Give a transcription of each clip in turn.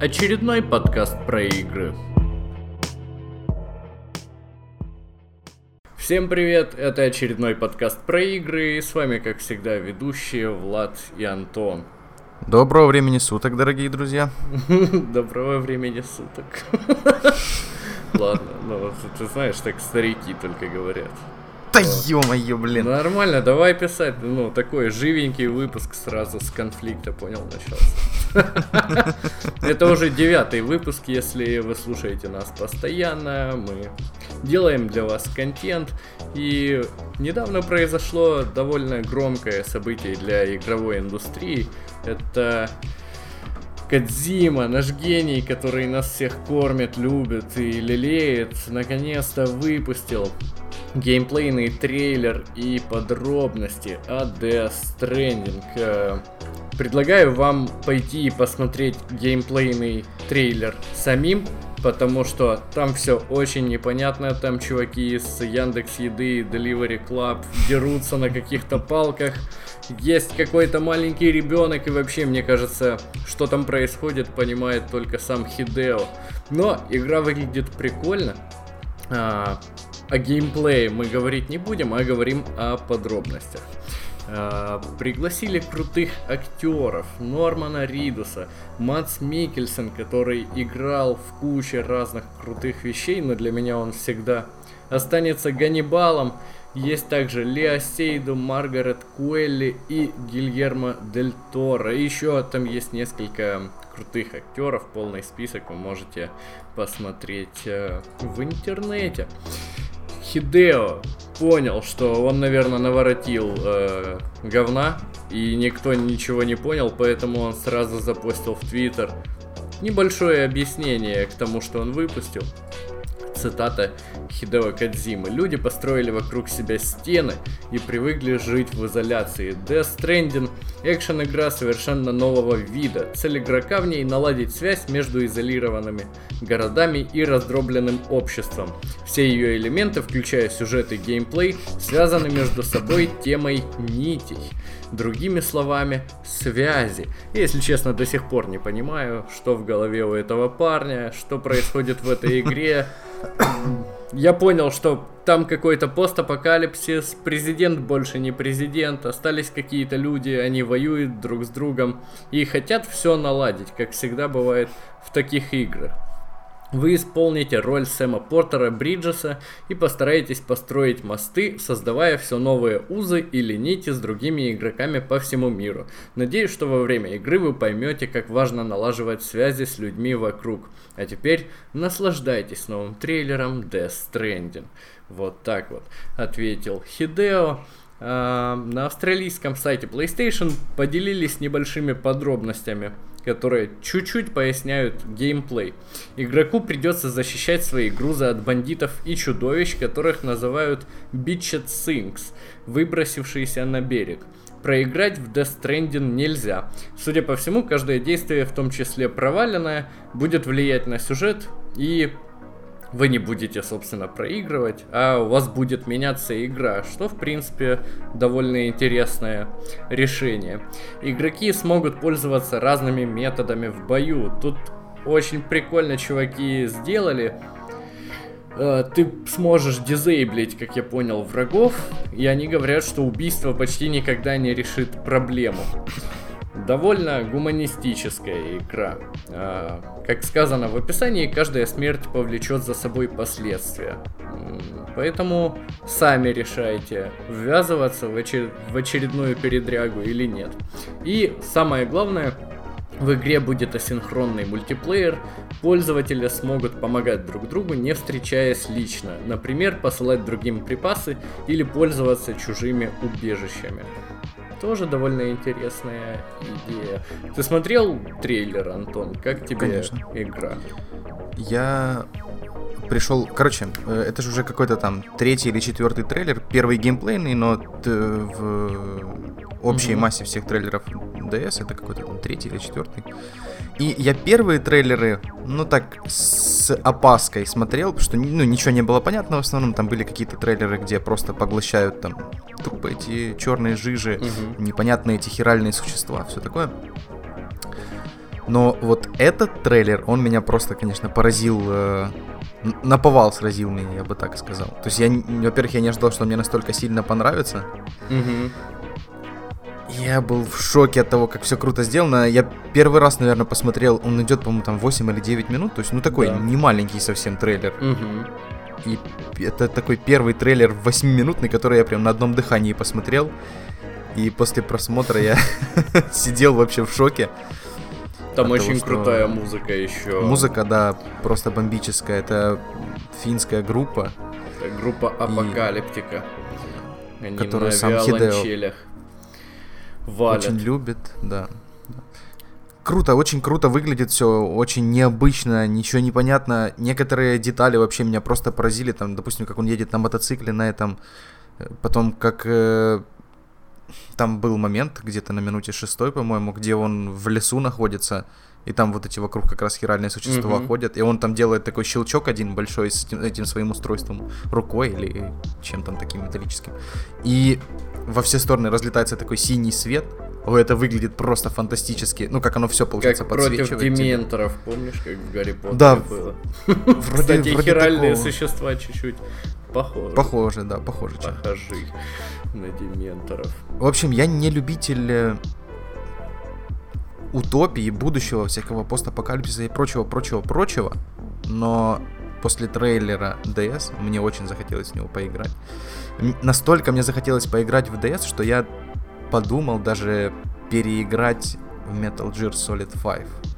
Очередной подкаст про игры. Всем привет, это очередной подкаст про игры, и с вами, как всегда, ведущие Влад и Антон. Доброго времени суток, дорогие друзья. Доброго времени суток. Ладно, ну ты знаешь, так старики только говорят. Да ё-моё, блин. Нормально, давай писать. Ну, такой живенький выпуск сразу с конфликта, понял, начался. Это уже девятый выпуск, если вы слушаете нас постоянно. Мы делаем для вас контент. И недавно произошло довольно громкое событие для игровой индустрии. Это Кадзима, наш гений, который нас всех кормит, любит и лелеет, наконец-то выпустил геймплейный трейлер и подробности о Death Stranding. Э, предлагаю вам пойти и посмотреть геймплейный трейлер самим, потому что там все очень непонятно, там чуваки из Яндекс Еды, Delivery Club дерутся на каких-то палках, есть какой-то маленький ребенок, и вообще, мне кажется, что там происходит, понимает только сам Хидео. Но игра выглядит прикольно. А, о геймплее мы говорить не будем, а говорим о подробностях. Uh, пригласили крутых актеров Нормана Ридуса, Мац Микельсон, который играл в куче разных крутых вещей, но для меня он всегда останется Ганнибалом. Есть также Лео Сейду, Маргарет Куэлли и Гильермо Дель Торо. еще там есть несколько крутых актеров, полный список вы можете посмотреть uh, в интернете. Хидео понял, что он, наверное, наворотил э, говна, и никто ничего не понял, поэтому он сразу запостил в Твиттер небольшое объяснение к тому, что он выпустил цитата Хидео Кадзимы. Люди построили вокруг себя стены и привыкли жить в изоляции. Death Stranding – экшен-игра совершенно нового вида. Цель игрока в ней наладить связь между изолированными городами и раздробленным обществом. Все ее элементы, включая сюжет и геймплей, связаны между собой темой нитей. Другими словами, связи. если честно, до сих пор не понимаю, что в голове у этого парня, что происходит в этой игре. Я понял, что там какой-то постапокалипсис, президент больше не президент, остались какие-то люди, они воюют друг с другом и хотят все наладить, как всегда бывает в таких играх. Вы исполните роль Сэма Портера Бриджеса и постараетесь построить мосты, создавая все новые узы или нити с другими игроками по всему миру. Надеюсь, что во время игры вы поймете, как важно налаживать связи с людьми вокруг. А теперь наслаждайтесь новым трейлером Death Stranding. Вот так вот ответил Хидео. А, на австралийском сайте PlayStation поделились небольшими подробностями которые чуть-чуть поясняют геймплей. Игроку придется защищать свои грузы от бандитов и чудовищ, которых называют Bitched Sinks, выбросившиеся на берег. Проиграть в Death Stranding нельзя. Судя по всему, каждое действие, в том числе проваленное, будет влиять на сюжет и вы не будете, собственно, проигрывать, а у вас будет меняться игра, что, в принципе, довольно интересное решение. Игроки смогут пользоваться разными методами в бою. Тут очень прикольно чуваки сделали. Э, ты сможешь дизейблить, как я понял, врагов, и они говорят, что убийство почти никогда не решит проблему. Довольно гуманистическая игра. А, как сказано в описании, каждая смерть повлечет за собой последствия. Поэтому сами решайте, ввязываться в, очер... в очередную передрягу или нет. И самое главное, в игре будет асинхронный мультиплеер, пользователи смогут помогать друг другу, не встречаясь лично, например, посылать другим припасы или пользоваться чужими убежищами тоже довольно интересная идея. Ты смотрел трейлер, Антон? Как тебе Конечно. игра? Я пришел, короче, э, это же уже какой-то там третий или четвертый трейлер, первый геймплейный, но в общей mm-hmm. массе всех трейлеров DS это какой-то там третий или четвертый. И я первые трейлеры, ну так, с опаской смотрел, потому что ну, ничего не было понятно в основном. Там были какие-то трейлеры, где просто поглощают там тупо эти черные жижи, угу. непонятные эти хиральные существа, все такое. Но вот этот трейлер, он меня просто, конечно, поразил, э, наповал сразил меня, я бы так сказал. То есть я, во-первых, я не ожидал, что мне настолько сильно понравится. Угу. Я был в шоке от того, как все круто сделано. Я первый раз, наверное, посмотрел, он идет, по-моему, там 8 или 9 минут, то есть, ну, такой да. не маленький совсем трейлер. Угу. И это такой первый трейлер 8-минутный, который я прям на одном дыхании посмотрел. И после просмотра я сидел вообще в шоке. Там очень того, крутая музыка еще. Музыка, да, просто бомбическая. Это финская группа. Это группа Апокалиптика. Они которую на сам Хидео валят. Очень любит, да. Круто, очень круто выглядит все, очень необычно, ничего не понятно. Некоторые детали вообще меня просто поразили, там, допустим, как он едет на мотоцикле на этом, потом как э, там был момент где-то на минуте шестой, по-моему, где он в лесу находится, и там вот эти вокруг как раз хиральные существа mm-hmm. ходят, и он там делает такой щелчок один большой с этим, этим своим устройством рукой или чем там таким металлическим. И во все стороны разлетается такой синий свет. О, это выглядит просто фантастически. Ну, как оно все получается как против дементоров, помнишь, как в Гарри Поттере да, было? Вроде, Кстати, вроде хиральные такого. существа чуть-чуть похожи. Похоже, да, похожи. Похожи на дементоров. В общем, я не любитель э, утопии, будущего, всякого постапокалипсиса и прочего, прочего, прочего, но после трейлера DS мне очень захотелось в него поиграть. Настолько мне захотелось поиграть в DS, что я подумал даже переиграть в Metal Gear Solid 5.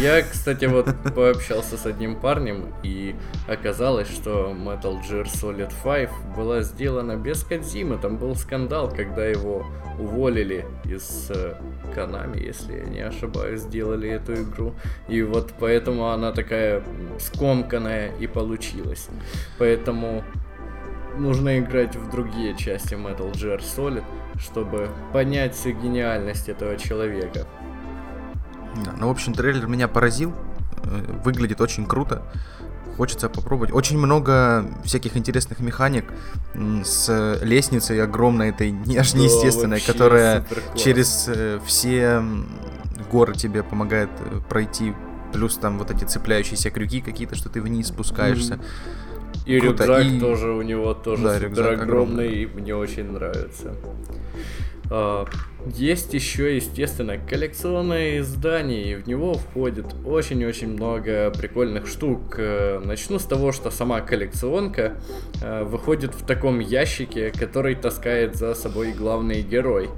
Я, кстати, вот пообщался с одним парнем, и оказалось, что Metal Gear Solid 5 была сделана без Кадзимы. Там был скандал, когда его уволили из Канами, э, если я не ошибаюсь, сделали эту игру. И вот поэтому она такая скомканная и получилась. Поэтому нужно играть в другие части Metal Gear Solid, чтобы понять гениальность этого человека. Да, ну, в общем, трейлер меня поразил. Э, выглядит очень круто. Хочется попробовать. Очень много всяких интересных механик с лестницей огромной, этой аж да, неестественной, которая через э, все горы тебе помогает э, пройти. Плюс там вот эти цепляющиеся крюки какие-то, что ты вниз спускаешься. Mm-hmm. И Круто. рюкзак и... тоже у него тоже да, супер огромный, огромный, и мне очень нравится. А, есть еще, естественно, коллекционное издание, и в него входит очень-очень много прикольных штук. Э, начну с того, что сама коллекционка э, выходит в таком ящике, который таскает за собой главный герой.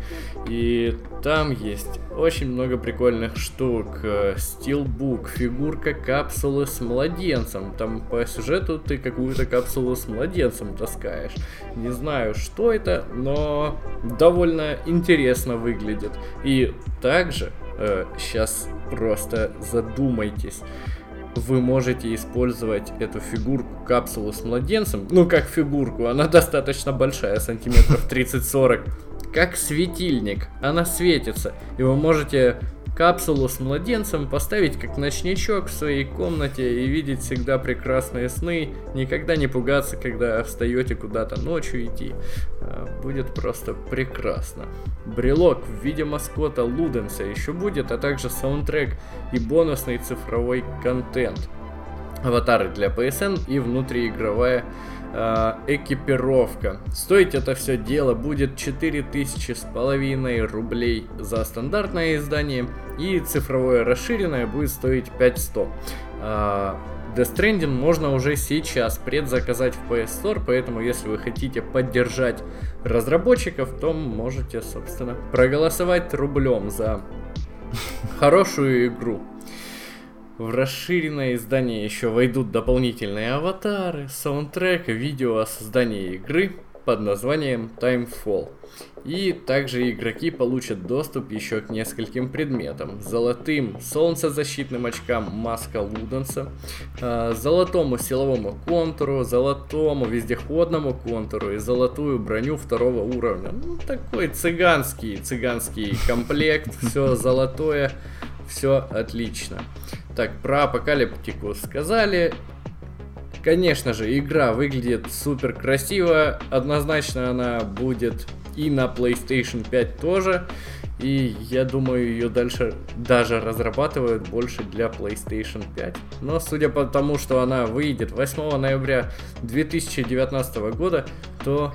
И там есть очень много прикольных штук. Стилбук, э, фигурка капсулы с младенцем. Там по сюжету ты какую-то капсулу с младенцем таскаешь. Не знаю, что это, но довольно интересно выглядит. И также, э, сейчас просто задумайтесь, вы можете использовать эту фигурку, капсулу с младенцем, ну как фигурку, она достаточно большая, сантиметров 30-40, как светильник, она светится, и вы можете капсулу с младенцем поставить как ночничок в своей комнате и видеть всегда прекрасные сны, никогда не пугаться, когда встаете куда-то ночью идти. А, будет просто прекрасно. Брелок в виде маскота Луденса еще будет, а также саундтрек и бонусный цифровой контент. Аватары для PSN и внутриигровая э, экипировка. Стоить это все дело будет 4000 с половиной рублей за стандартное издание и цифровое расширенное будет стоить 5100. Э, Death Stranding можно уже сейчас предзаказать в PS Store, поэтому если вы хотите поддержать разработчиков, то можете, собственно, проголосовать рублем за хорошую игру. В расширенное издание еще войдут дополнительные аватары, саундтрек, видео о создании игры под названием Timefall. И также игроки получат доступ еще к нескольким предметам. Золотым солнцезащитным очкам маска Луденса, а, золотому силовому контуру, золотому вездеходному контуру и золотую броню второго уровня. Ну, такой цыганский, цыганский комплект, все золотое, все отлично. Так, про апокалиптику сказали. Конечно же, игра выглядит супер красиво. Однозначно она будет и на PlayStation 5 тоже. И я думаю, ее дальше даже разрабатывают больше для PlayStation 5. Но судя по тому, что она выйдет 8 ноября 2019 года, то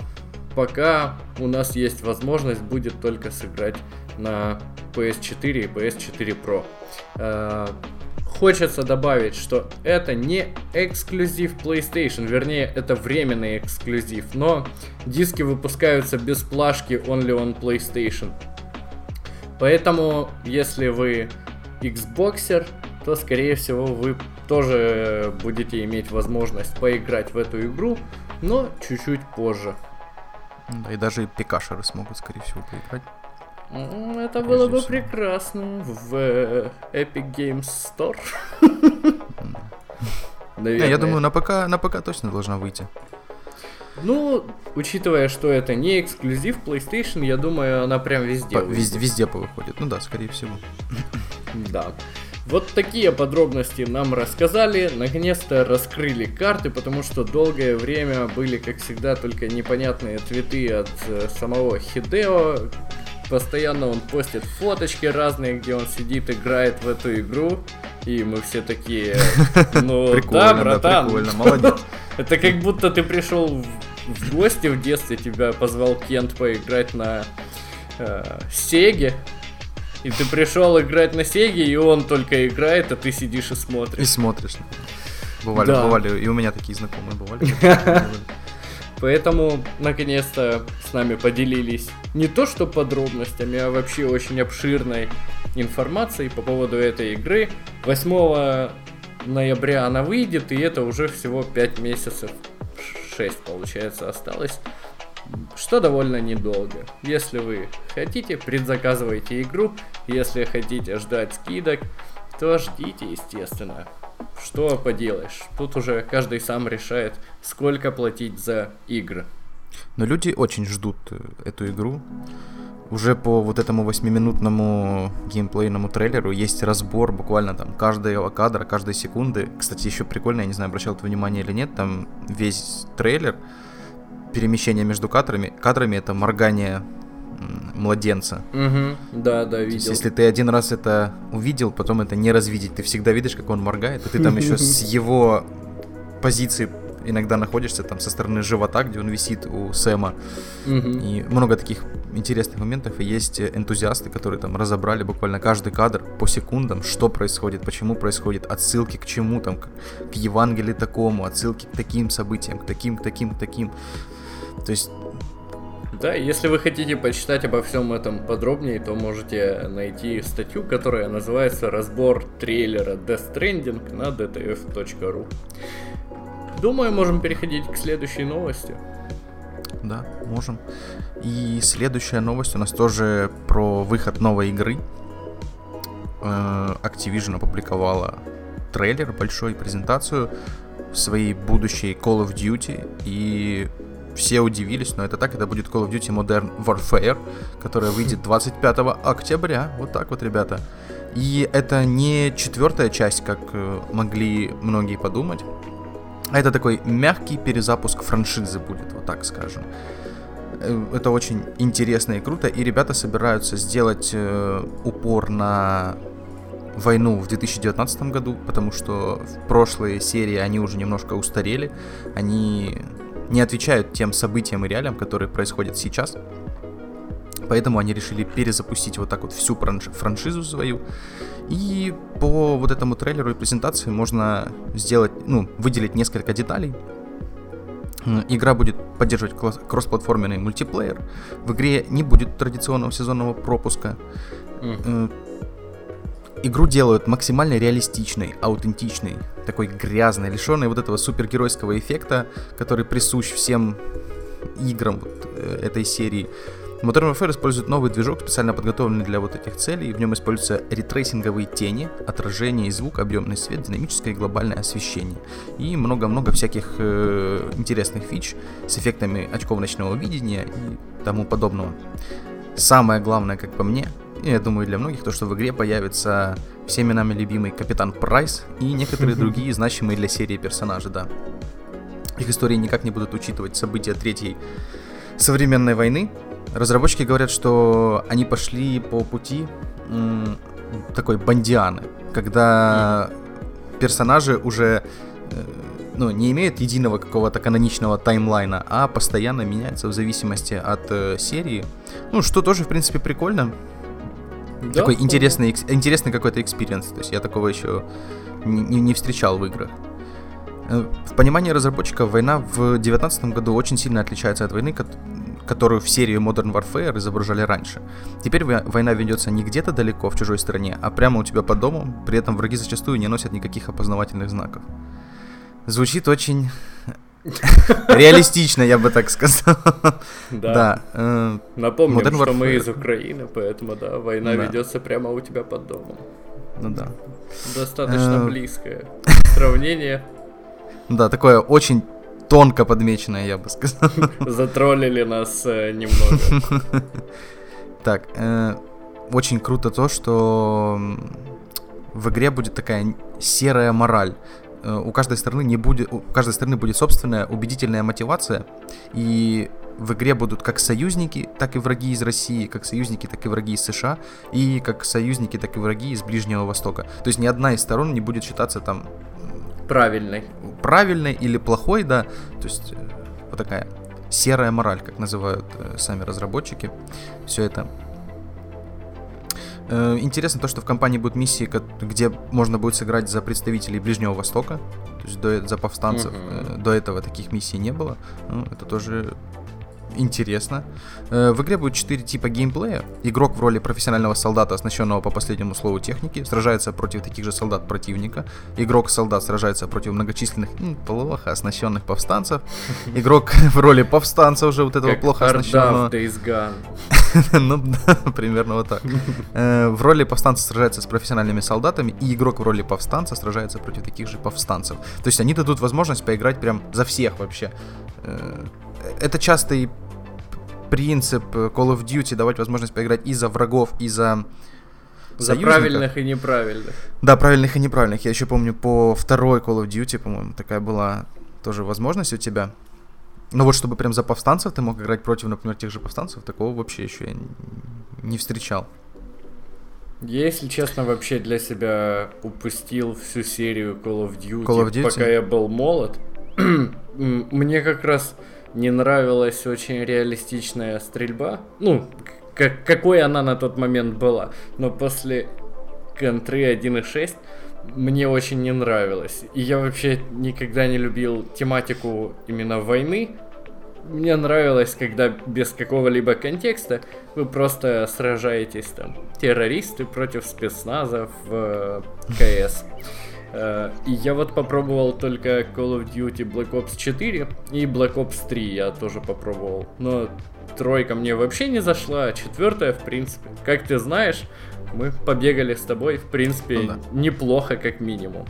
пока у нас есть возможность будет только сыграть на PS4 и PS4 Pro. Хочется добавить, что это не эксклюзив PlayStation, вернее, это временный эксклюзив, но диски выпускаются без плашки only on PlayStation. Поэтому, если вы Xboxer, то, скорее всего, вы тоже будете иметь возможность поиграть в эту игру, но чуть-чуть позже. Да, и даже пикашеры смогут, скорее всего, поиграть. Это было бы прекрасно в э, Epic Games Store. Наверное. Я думаю, на ПК, на ПК точно должна выйти. Ну, учитывая, что это не эксклюзив PlayStation, я думаю, она прям везде. По, везде, везде повыходит. Ну да, скорее всего. Да. Вот такие подробности нам рассказали. Наконец-то раскрыли карты, потому что долгое время были, как всегда, только непонятные твиты от э, самого Хидео. Постоянно он постит фоточки разные, где он сидит, играет в эту игру. И мы все такие, ну да, братан. прикольно, молодец. Это как будто ты пришел в гости в детстве, тебя позвал Кент поиграть на э, Сеге. И ты пришел играть на Сеге, и он только играет, а ты сидишь и смотришь. И смотришь. Бывали, да. бывали, и у меня такие знакомые бывали. Поэтому, наконец-то, с нами поделились не то что подробностями, а вообще очень обширной информацией по поводу этой игры. 8 ноября она выйдет, и это уже всего 5 месяцев, 6 получается осталось, что довольно недолго. Если вы хотите, предзаказывайте игру, если хотите ждать скидок, то ждите, естественно. Что поделаешь, тут уже каждый сам решает, сколько платить за игры. Но люди очень ждут э, эту игру. Уже по вот этому восьмиминутному геймплейному трейлеру есть разбор буквально там каждого кадра, каждой секунды. Кстати, еще прикольно, я не знаю, обращал ты внимание или нет, там весь трейлер, перемещение между кадрами, кадрами это моргание младенца. Угу, да, да, видел. есть, если ты один раз это увидел, потом это не развидеть. Ты всегда видишь, как он моргает, и ты там еще с его позиции иногда находишься там со стороны живота, где он висит у Сэма. И много таких интересных моментов. И есть энтузиасты, которые там разобрали буквально каждый кадр по секундам, что происходит, почему происходит, отсылки к чему там, к, к Евангелию такому, отсылки к таким событиям, к таким, к таким, к таким. То есть да, если вы хотите почитать обо всем этом подробнее, то можете найти статью, которая называется «Разбор трейлера Death Stranding» на dtf.ru. Думаю, можем переходить к следующей новости. Да, можем. И следующая новость у нас тоже про выход новой игры. Э, Activision опубликовала трейлер, большую презентацию своей будущей Call of Duty. И все удивились, но это так, это будет Call of Duty Modern Warfare, которая выйдет 25 октября. Вот так вот, ребята. И это не четвертая часть, как э, могли многие подумать. А это такой мягкий перезапуск франшизы будет, вот так скажем. Э, это очень интересно и круто, и ребята собираются сделать э, упор на войну в 2019 году, потому что в прошлой серии они уже немножко устарели, они не отвечают тем событиям и реалиям, которые происходят сейчас. Поэтому они решили перезапустить вот так вот всю франшизу свою. И по вот этому трейлеру и презентации можно сделать, ну, выделить несколько деталей. Игра будет поддерживать кроссплатформенный мультиплеер. В игре не будет традиционного сезонного пропуска. Mm игру делают максимально реалистичной, аутентичной, такой грязной, лишенной вот этого супергеройского эффекта, который присущ всем играм вот, э, этой серии. Modern Warfare использует новый движок, специально подготовленный для вот этих целей. В нем используются ретрейсинговые тени, отражение и звук, объемный свет, динамическое и глобальное освещение. И много-много всяких э, интересных фич с эффектами очков ночного видения и тому подобного. Самое главное, как по мне, я думаю, для многих то, что в игре появится всеми нами любимый Капитан Прайс и некоторые другие значимые для серии персонажи, да. Их истории никак не будут учитывать события третьей современной войны, разработчики говорят, что они пошли по пути м, такой бондианы, когда персонажи уже э, ну, не имеют единого какого-то каноничного таймлайна, а постоянно меняются в зависимости от э, серии. Ну, что тоже, в принципе, прикольно. Да, такой интересный, интересный какой-то experience. То есть я такого еще не, не встречал в играх. Э, в понимании разработчиков война в 2019 году очень сильно отличается от войны, которую в серии Modern Warfare изображали раньше. Теперь война ведется не где-то далеко, в чужой стране, а прямо у тебя под домом, при этом враги зачастую не носят никаких опознавательных знаков. Звучит очень реалистично, я бы так сказал. Да. да. Э, Напомним, Modern что Warfare... мы из Украины, поэтому да, война да. ведется прямо у тебя под домом. Ну да. Достаточно э, близкое сравнение. Да, такое очень тонко подмеченное, я бы сказал. Затроллили нас э, немного. Так, э, очень круто то, что в игре будет такая серая мораль. Э, у каждой стороны не будет, у каждой стороны будет собственная убедительная мотивация, и в игре будут как союзники, так и враги из России, как союзники, так и враги из США, и как союзники, так и враги из Ближнего Востока. То есть ни одна из сторон не будет считаться там правильной. Правильной или плохой, да. То есть э, вот такая серая мораль, как называют э, сами разработчики. Все это Э, интересно то, что в компании будут миссии, где можно будет сыграть за представителей Ближнего Востока, то есть до, за повстанцев. Mm-hmm. До этого таких миссий не было. Ну, это тоже интересно. Э, в игре будет 4 типа геймплея. Игрок в роли профессионального солдата, оснащенного по последнему слову техники, сражается против таких же солдат противника. Игрок-солдат сражается против многочисленных, м, плохо оснащенных повстанцев. Игрок в роли повстанца уже вот этого плохо оснащенного. Ну, да, примерно вот так. Э, в роли повстанца сражается с профессиональными солдатами, и игрок в роли повстанца сражается против таких же повстанцев. То есть они дадут возможность поиграть прям за всех вообще э, это частый принцип Call of Duty давать возможность поиграть и за врагов, и за за правильных и неправильных. Да, правильных и неправильных. Я еще помню по второй Call of Duty, по-моему, такая была тоже возможность у тебя. Но вот чтобы прям за повстанцев ты мог играть против, например, тех же повстанцев, такого вообще еще я не встречал. Я, если честно, вообще для себя упустил всю серию Call of Duty, Call of Duty? пока я был молод. Мне как раз не нравилась очень реалистичная стрельба. Ну, как, какой она на тот момент была. Но после контры 1.6 мне очень не нравилось. И я вообще никогда не любил тематику именно войны. Мне нравилось, когда без какого-либо контекста вы просто сражаетесь там террористы против спецназа в э, КС. Э, и я вот попробовал только Call of Duty Black Ops 4 и Black Ops 3 я тоже попробовал. Но тройка мне вообще не зашла, а четвертая, в принципе, как ты знаешь, мы побегали с тобой, в принципе, ну, да. неплохо, как минимум.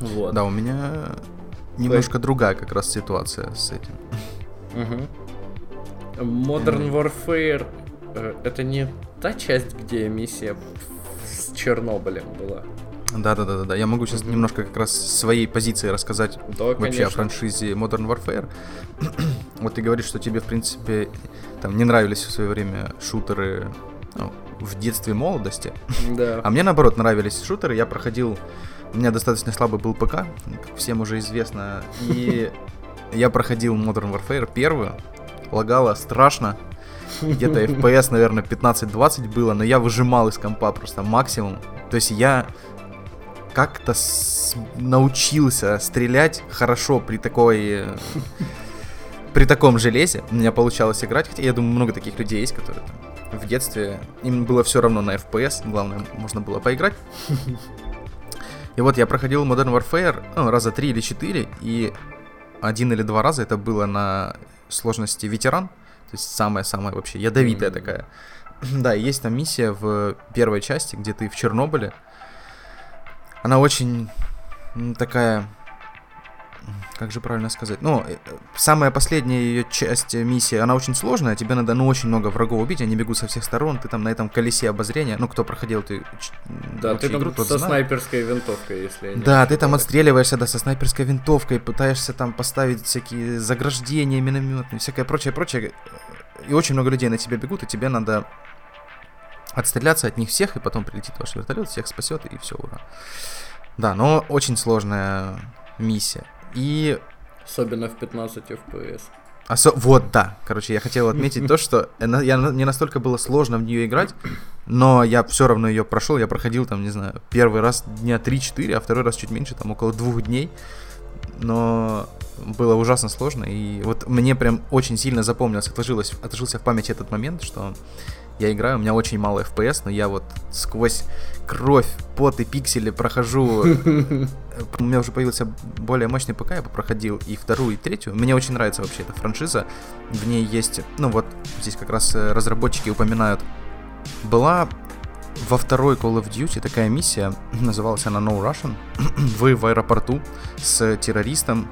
Вот. Да, у меня немножко так. другая как раз ситуация с этим. Угу. Modern Warfare э, это не та часть, где миссия с Чернобылем была. Да, да, да, да, да. Я могу сейчас mm-hmm. немножко как раз своей позиции рассказать да, вообще конечно. о франшизе Modern Warfare. вот ты говоришь, что тебе, в принципе, там не нравились в свое время шутеры ну, в детстве молодости. Да. а мне наоборот нравились шутеры. Я проходил. У меня достаточно слабый был ПК, как всем уже известно. И я проходил Modern Warfare первую. Лагало страшно. Где-то FPS, наверное, 15-20 было, но я выжимал из компа просто максимум. То есть я как-то с... научился стрелять хорошо при такой... При таком железе у меня получалось играть, хотя я думаю, много таких людей есть, которые там, в детстве им было все равно на FPS, главное, можно было поиграть. И вот я проходил Modern Warfare ну, раза три или четыре, и один или два раза это было на сложности ветеран, то есть самая-самая вообще ядовитая mm-hmm. такая. Да, есть там миссия в первой части, где ты в Чернобыле, она очень такая как же правильно сказать? Ну, э, самая последняя ее часть миссии, она очень сложная, тебе надо, ну, очень много врагов убить, они бегут со всех сторон, ты там на этом колесе обозрения, ну, кто проходил, ты... Да, ты там игру, со знает. снайперской винтовкой, если Да, ты там отстреливаешься, да, со снайперской винтовкой, пытаешься там поставить всякие заграждения минометные, всякое прочее, прочее. и очень много людей на тебя бегут, и тебе надо отстреляться от них всех, и потом прилетит ваш вертолет, всех спасет, и все, ура. Да, но очень сложная миссия. И... Особенно в 15 FPS. Осо... Вот, да. Короче, я хотел отметить то, что я, не настолько было сложно в нее играть, но я все равно ее прошел. Я проходил там, не знаю, первый раз дня 3-4, а второй раз чуть меньше, там около двух дней. Но было ужасно сложно. И вот мне прям очень сильно запомнилось, отложилось, отложился в памяти этот момент, что я играю, у меня очень мало FPS, но я вот сквозь кровь, пот и пиксели прохожу. У меня уже появился более мощный ПК, я проходил и вторую, и третью. Мне очень нравится вообще эта франшиза. В ней есть, ну вот, здесь как раз э, разработчики упоминают. Была во второй Call of Duty такая миссия, называлась она No Russian. Вы в аэропорту с террористом.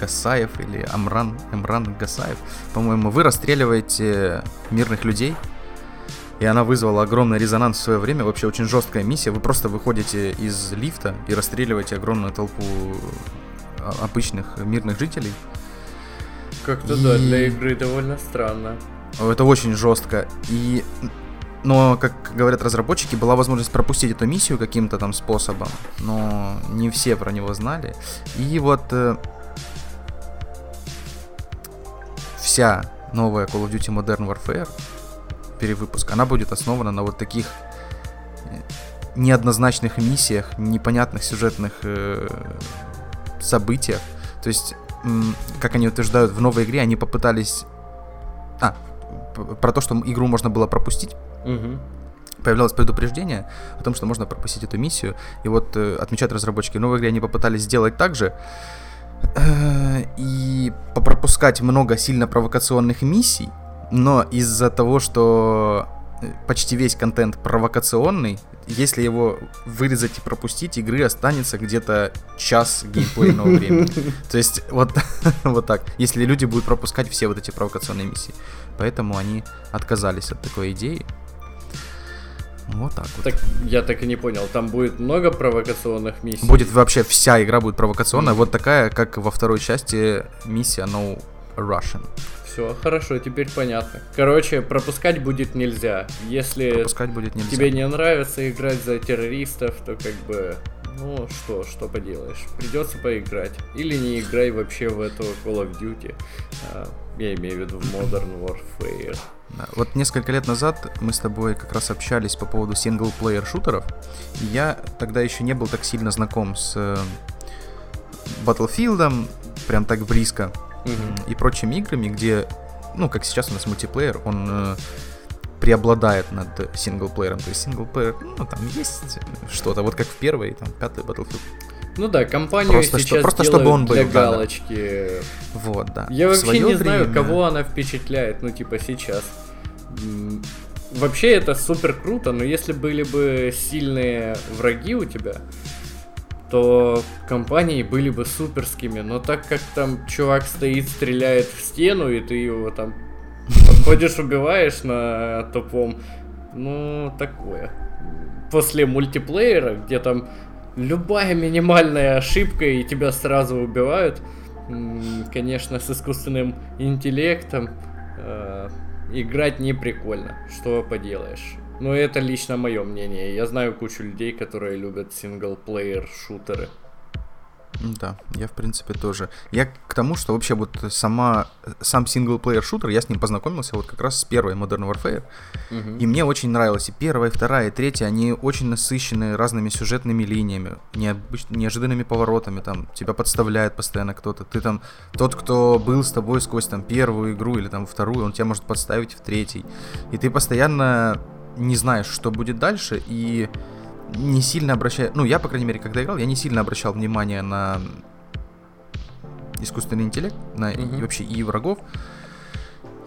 Гасаев или Амран, Эмран Гасаев, по-моему, вы расстреливаете мирных людей, и она вызвала огромный резонанс в свое время. Вообще очень жесткая миссия. Вы просто выходите из лифта и расстреливаете огромную толпу а, обычных мирных жителей. Как-то и... да, для игры довольно странно. Это очень жестко. И но, как говорят разработчики, была возможность пропустить эту миссию каким-то там способом, но не все про него знали. И вот вся новая Call of Duty Modern Warfare, перевыпуск, она будет основана на вот таких э, неоднозначных миссиях, непонятных сюжетных э, событиях. То есть, как они утверждают, в новой игре они попытались... А, про то, что игру можно было пропустить. Угу. Появлялось предупреждение о том, что можно пропустить эту миссию. И вот э, отмечают разработчики, в новой игре они попытались сделать так же. И пропускать много сильно провокационных миссий, но из-за того, что э, почти весь контент провокационный, если его вырезать и пропустить, игры останется где-то час геймплейного времени. То есть вот, вот так, если люди будут пропускать все вот эти провокационные миссии. Поэтому они отказались от такой идеи. Вот так вот. Так, я так и не понял, там будет много провокационных миссий? Будет вообще вся игра будет провокационная, mm-hmm. вот такая, как во второй части миссия No Russian. Все, хорошо, теперь понятно. Короче, пропускать будет нельзя. Если пропускать будет нельзя. тебе не нравится играть за террористов, то как бы ну что, что поделаешь. Придется поиграть. Или не играй вообще в эту Call of Duty. Я имею в виду в Modern Warfare. Вот несколько лет назад мы с тобой как раз общались по поводу синглплеер шутеров. я тогда еще не был так сильно знаком с э, Battlefield, прям так близко, угу. и прочими играми, где, ну, как сейчас у нас мультиплеер, он э, преобладает над синглплеером. То есть синглплеер, ну, там есть что-то, вот как в первой, там, пятой Battlefield. Ну да, компанию просто, сейчас что, просто чтобы он был, для да, галочки. Да. Вот, да. Я вообще не время... знаю, кого она впечатляет, ну типа сейчас. Вообще это супер круто, но если были бы сильные враги у тебя, то компании были бы суперскими. Но так как там чувак стоит, стреляет в стену, и ты его там подходишь, убиваешь на топом, ну такое. После мультиплеера, где там любая минимальная ошибка и тебя сразу убивают, конечно, с искусственным интеллектом э, играть не прикольно. Что поделаешь? Но это лично мое мнение. Я знаю кучу людей, которые любят синглплеер шутеры. Да, я в принципе тоже. Я к тому, что вообще вот сама, сам синглплеер шутер, я с ним познакомился вот как раз с первой Modern Warfare. Угу. И мне очень нравилось. И первая, и вторая, и третья, они очень насыщены разными сюжетными линиями, необыч... неожиданными поворотами, там, тебя подставляет постоянно кто-то. Ты там, тот, кто был с тобой сквозь там первую игру или там вторую, он тебя может подставить в третий. И ты постоянно не знаешь, что будет дальше, и не сильно обращаю... Ну, я, по крайней мере, когда играл, я не сильно обращал внимание на искусственный интеллект, на mm-hmm. и вообще и врагов.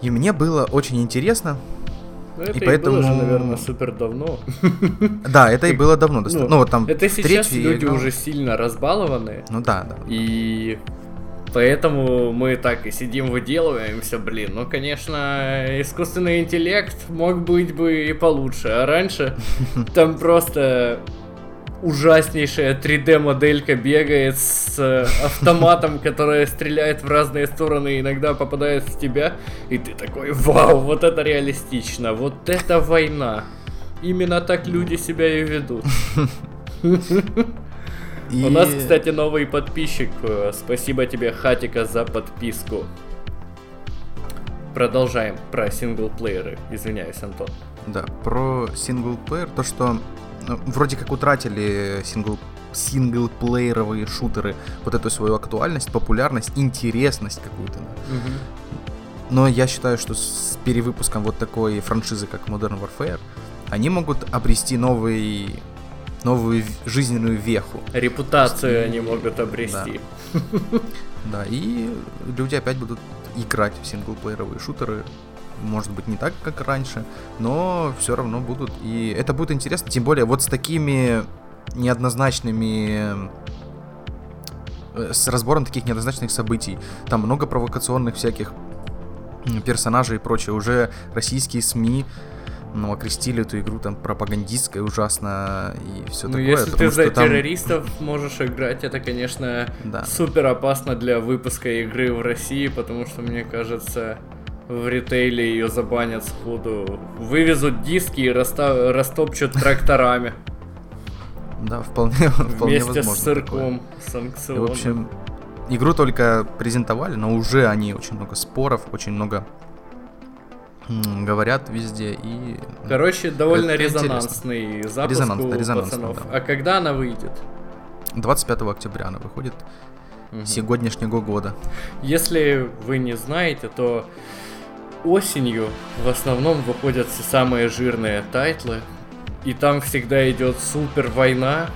И мне было очень интересно. Ну, это и, и поэтому... было же, наверное, супер давно. Да, это и было давно. Ну, ну вот там это сейчас люди уже сильно разбалованы. Ну да, да. И Поэтому мы так и сидим, выделываемся, блин. Ну, конечно, искусственный интеллект мог быть бы и получше. А раньше там просто ужаснейшая 3D-моделька бегает с э, автоматом, которая стреляет в разные стороны и иногда попадает в тебя. И ты такой, вау, вот это реалистично, вот это война. Именно так люди себя и ведут. И... У нас, кстати, новый подписчик. Спасибо тебе, Хатика, за подписку. Продолжаем про синглплееры. Извиняюсь, Антон. Да, про синглплеер, то, что ну, вроде как утратили сингл синглплееровые шутеры вот эту свою актуальность, популярность, интересность какую-то. Угу. Но я считаю, что с перевыпуском вот такой франшизы, как Modern Warfare, они могут обрести новый новую жизненную веху. Репутацию они могут обрести. Да. да, и люди опять будут играть в синглплееровые шутеры. Может быть, не так, как раньше, но все равно будут. И это будет интересно, тем более вот с такими неоднозначными э, с разбором таких неоднозначных событий. Там много провокационных всяких персонажей и прочее. Уже российские СМИ ну, окрестили эту игру там пропагандистской ужасно и все ну, такое. если ты за там... террористов можешь играть, это, конечно, да. супер опасно для выпуска игры в России, потому что, мне кажется, в ритейле ее забанят сходу. Вывезут диски и раста... растопчут тракторами. Да, вполне, вполне Вместе с сырком санкционным. В общем, игру только презентовали, но уже они очень много споров, очень много говорят везде и... Короче, довольно это резонансный интересно. запуск Резонанс, у пацанов. Да. А когда она выйдет? 25 октября она выходит угу. сегодняшнего года. Если вы не знаете, то осенью в основном выходят все самые жирные тайтлы, и там всегда идет супер война.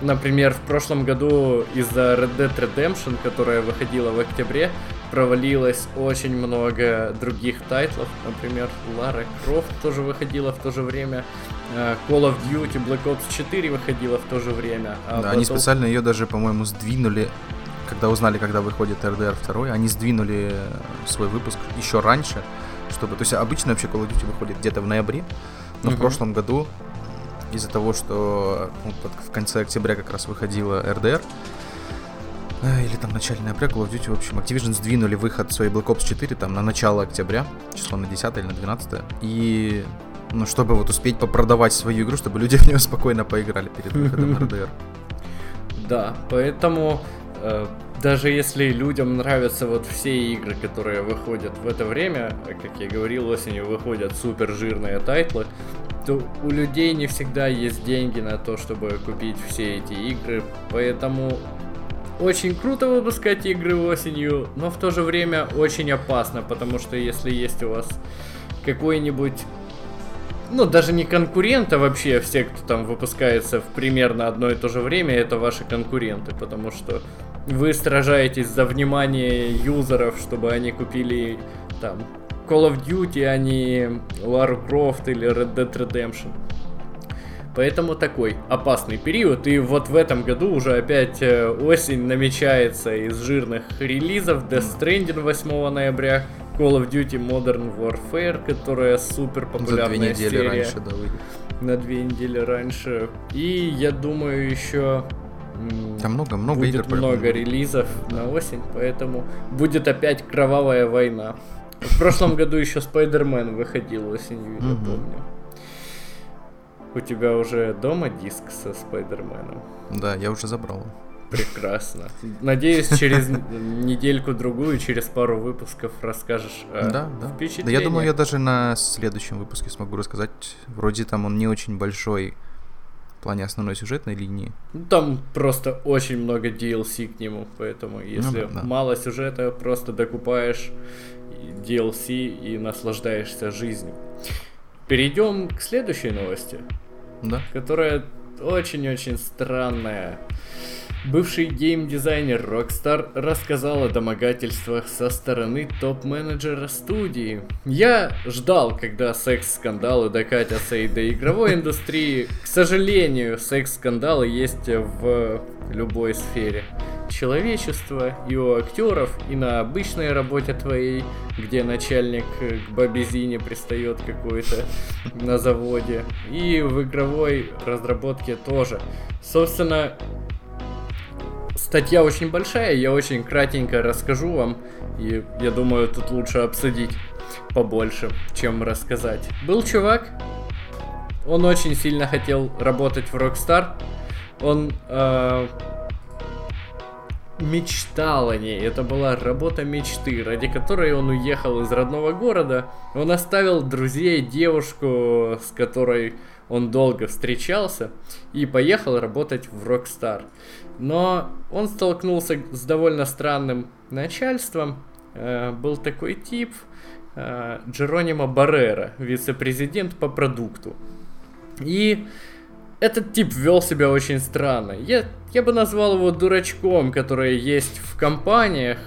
Например, в прошлом году из-за Red Dead Redemption, которая выходила в октябре, провалилось очень много других тайтлов. Например, Лара Крофт тоже выходила в то же время. Э, Call of Duty Black Ops 4 выходила в то же время. А да, потом... они специально ее даже, по-моему, сдвинули когда узнали, когда выходит RDR 2, они сдвинули свой выпуск еще раньше, чтобы... То есть обычно вообще Call of Duty выходит где-то в ноябре, но uh-huh. в прошлом году из-за того, что ну, в конце октября как раз выходила RDR, Э, или там начале ноября Call of Duty, в общем, Activision сдвинули выход своей Black Ops 4 там на начало октября, число на 10 или на 12, и ну, чтобы вот успеть попродавать свою игру, чтобы люди в нее спокойно поиграли перед выходом RDR. Да, поэтому э, даже если людям нравятся вот все игры, которые выходят в это время, как я говорил, осенью выходят супер жирные тайтлы, то у людей не всегда есть деньги на то, чтобы купить все эти игры, поэтому очень круто выпускать игры осенью, но в то же время очень опасно, потому что если есть у вас какой-нибудь ну, даже не конкурент, а вообще все, кто там выпускается в примерно одно и то же время, это ваши конкуренты, потому что вы сражаетесь за внимание юзеров, чтобы они купили там Call of Duty, а не Lara Croft или Red Dead Redemption. Поэтому такой опасный период. И вот в этом году уже опять э, осень намечается из жирных релизов. Death Stranding 8 ноября, Call of Duty Modern Warfare, которая супер популярная За две недели серия. раньше, да, выйдет. На две недели раньше. И я думаю еще там много, много будет игр. много релизов на осень, поэтому будет опять кровавая война. В прошлом году еще Spider-Man выходил осенью, я помню. У тебя уже дома диск со Спайдерменом? Да, я уже забрал. Прекрасно. Надеюсь, через недельку-другую, через пару выпусков расскажешь о да, да. Да, я думаю, я даже на следующем выпуске смогу рассказать. Вроде там он не очень большой в плане основной сюжетной линии. Ну, там просто очень много DLC к нему, поэтому если ну, да, да. мало сюжета, просто докупаешь DLC и наслаждаешься жизнью. Перейдем к следующей новости. Да. Которая очень-очень странная. Бывший геймдизайнер Rockstar рассказал о домогательствах со стороны топ-менеджера студии. Я ждал, когда секс-скандалы докатятся и до игровой индустрии. К сожалению, секс-скандалы есть в любой сфере. человечества, и у актеров, и на обычной работе твоей, где начальник к бабизине пристает какой-то на заводе, и в игровой разработке тоже. Собственно, статья очень большая, я очень кратенько расскажу вам, и я думаю, тут лучше обсудить побольше, чем рассказать. Был чувак, он очень сильно хотел работать в Rockstar, он э, мечтал о ней. Это была работа мечты, ради которой он уехал из родного города. Он оставил друзей, девушку, с которой он долго встречался, и поехал работать в Rockstar. Но он столкнулся с довольно странным начальством. Э, был такой тип, э, Джеронимо Баррера, вице-президент по продукту. И этот тип вел себя очень странно. Я, я бы назвал его дурачком, который есть в компаниях.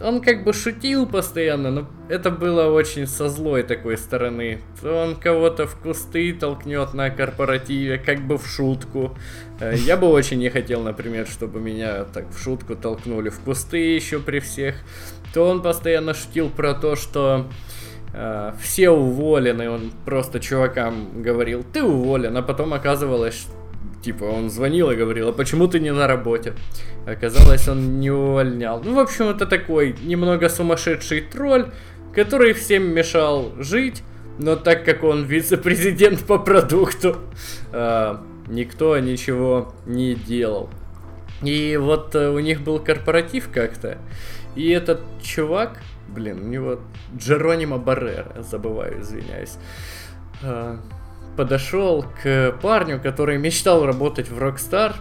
Он как бы шутил постоянно, но это было очень со злой такой стороны. Он кого-то в кусты толкнет на корпоративе, как бы в шутку. Э, я бы очень не хотел, например, чтобы меня так в шутку толкнули в кусты еще при всех. То он постоянно шутил про то, что э, все уволены, он просто чувакам говорил, ты уволен, а потом оказывалось, типа, он звонил и говорил, а почему ты не на работе? Оказалось, он не увольнял. Ну, в общем, это такой немного сумасшедший тролль, который всем мешал жить, но так как он вице-президент по продукту, э, никто ничего не делал. И вот э, у них был корпоратив как-то, и этот чувак, блин, у него Джеронимо Баррера, забываю, извиняюсь, а, подошел к парню, который мечтал работать в Rockstar,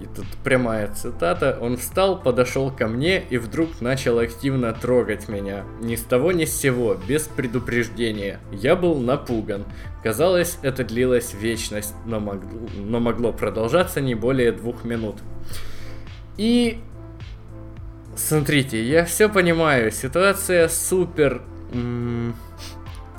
и тут прямая цитата, он встал, подошел ко мне и вдруг начал активно трогать меня. Ни с того ни с сего, без предупреждения. Я был напуган. Казалось, это длилось вечность, но могло, но могло продолжаться не более двух минут. И Смотрите, я все понимаю, ситуация супер...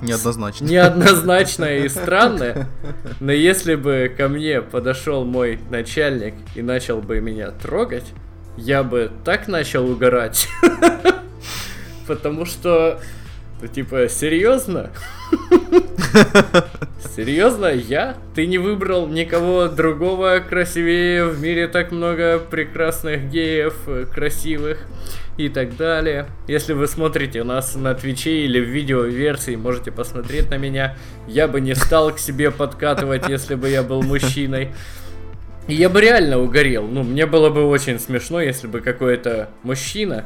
Неоднозначная. Неоднозначная и странная. Но если бы ко мне подошел мой начальник и начал бы меня трогать, я бы так начал угорать. Потому что, ну, типа, серьезно? Серьезно, я? Ты не выбрал никого другого красивее? В мире так много прекрасных геев, красивых и так далее. Если вы смотрите у нас на Твиче или в видеоверсии, можете посмотреть на меня. Я бы не стал к себе подкатывать, если бы я был мужчиной. я бы реально угорел. Ну, мне было бы очень смешно, если бы какой-то мужчина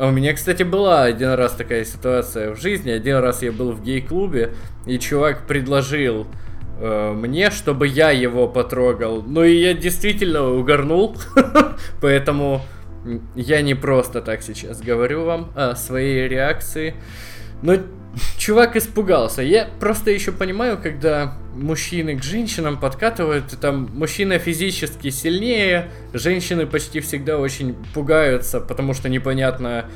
а у меня, кстати, была один раз такая ситуация в жизни. Один раз я был в гей-клубе, и чувак предложил э, мне, чтобы я его потрогал. Ну и я действительно угорнул, поэтому я не просто так сейчас говорю вам о своей реакции. Но чувак испугался. Я просто еще понимаю, когда мужчины к женщинам подкатывают, там мужчина физически сильнее, женщины почти всегда очень пугаются, потому что непонятно,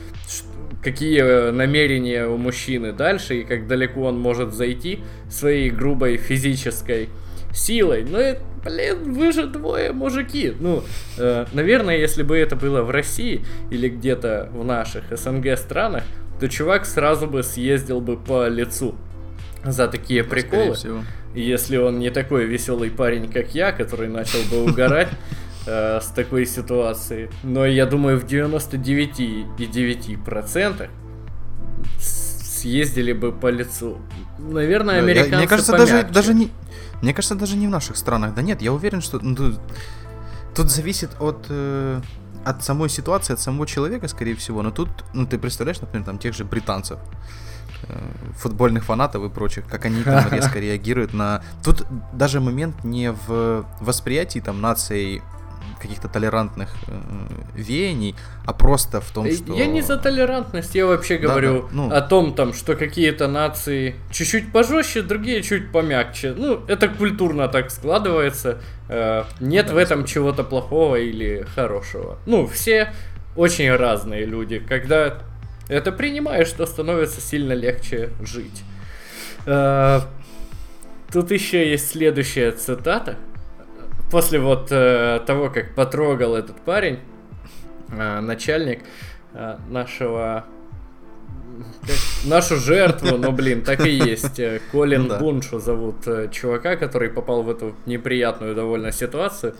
какие намерения у мужчины дальше и как далеко он может зайти своей грубой физической силой. Ну и, блин, вы же двое мужики. Ну, э, наверное, если бы это было в России или где-то в наших СНГ странах, то чувак сразу бы съездил бы по лицу за такие ну, приколы. Если он не такой веселый парень, как я, который начал бы угорать э, с такой ситуации. Но я думаю, в 99,9% съездили бы по лицу. Наверное, американцы Мне кажется, даже, даже не... Мне кажется, даже не в наших странах. Да нет, я уверен, что ну, тут, зависит от э, от самой ситуации, от самого человека, скорее всего. Но тут, ну, ты представляешь, например, там тех же британцев, э, футбольных фанатов и прочих, как они там резко реагируют на... Тут даже момент не в восприятии там нацией каких-то толерантных э, веяний, а просто в том, что... Я не за толерантность, я вообще говорю да, да, ну... о том, там, что какие-то нации чуть-чуть пожестче, другие чуть помягче. Ну, это культурно так складывается. Э, нет да, в этом чего-то плохого или хорошего. Ну, все очень разные люди. Когда это принимаешь, то становится сильно легче жить. Э, тут еще есть следующая цитата после вот э, того, как потрогал этот парень, э, начальник э, нашего нашу жертву, но, блин, так и есть. Э, Колин да. Буншу зовут э, чувака, который попал в эту неприятную довольно ситуацию.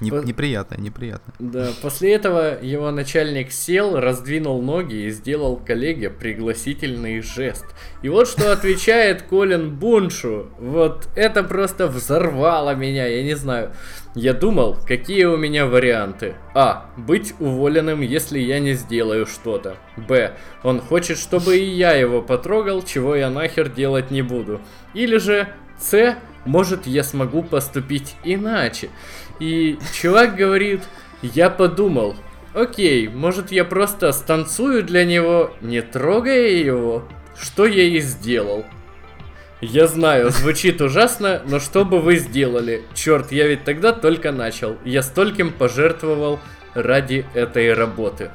Не, По... Неприятная, неприятная. Да, после этого его начальник сел, раздвинул ноги и сделал коллеге пригласительный жест. И вот что отвечает Колин Буншу. Вот это просто взорвало меня, я не знаю. Я думал, какие у меня варианты. А. Быть уволенным, если я не сделаю что-то. Б. Он хочет, чтобы и я его потрогал, чего я нахер делать не буду. Или же С. Может, я смогу поступить иначе. И чувак говорит, я подумал, окей, может я просто станцую для него, не трогая его, что я и сделал. Я знаю, звучит ужасно, но что бы вы сделали? Черт, я ведь тогда только начал. Я стольким пожертвовал ради этой работы.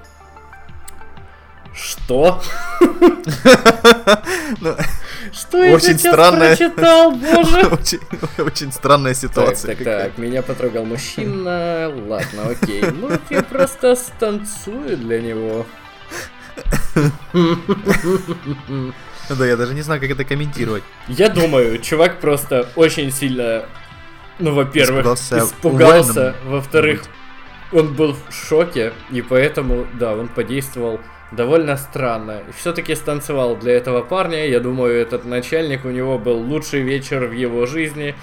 Что? Ну, что я очень странная... прочитал, боже? очень, странная ситуация. Так, так, меня потрогал мужчина. Ладно, окей. Ну, я просто станцую для него. Да, я даже не знаю, как это комментировать. Я думаю, чувак просто очень сильно, ну, во-первых, испугался, испугался во-вторых, он был в шоке, и поэтому, да, он подействовал довольно странно. И все-таки станцевал для этого парня. Я думаю, этот начальник у него был лучший вечер в его жизни.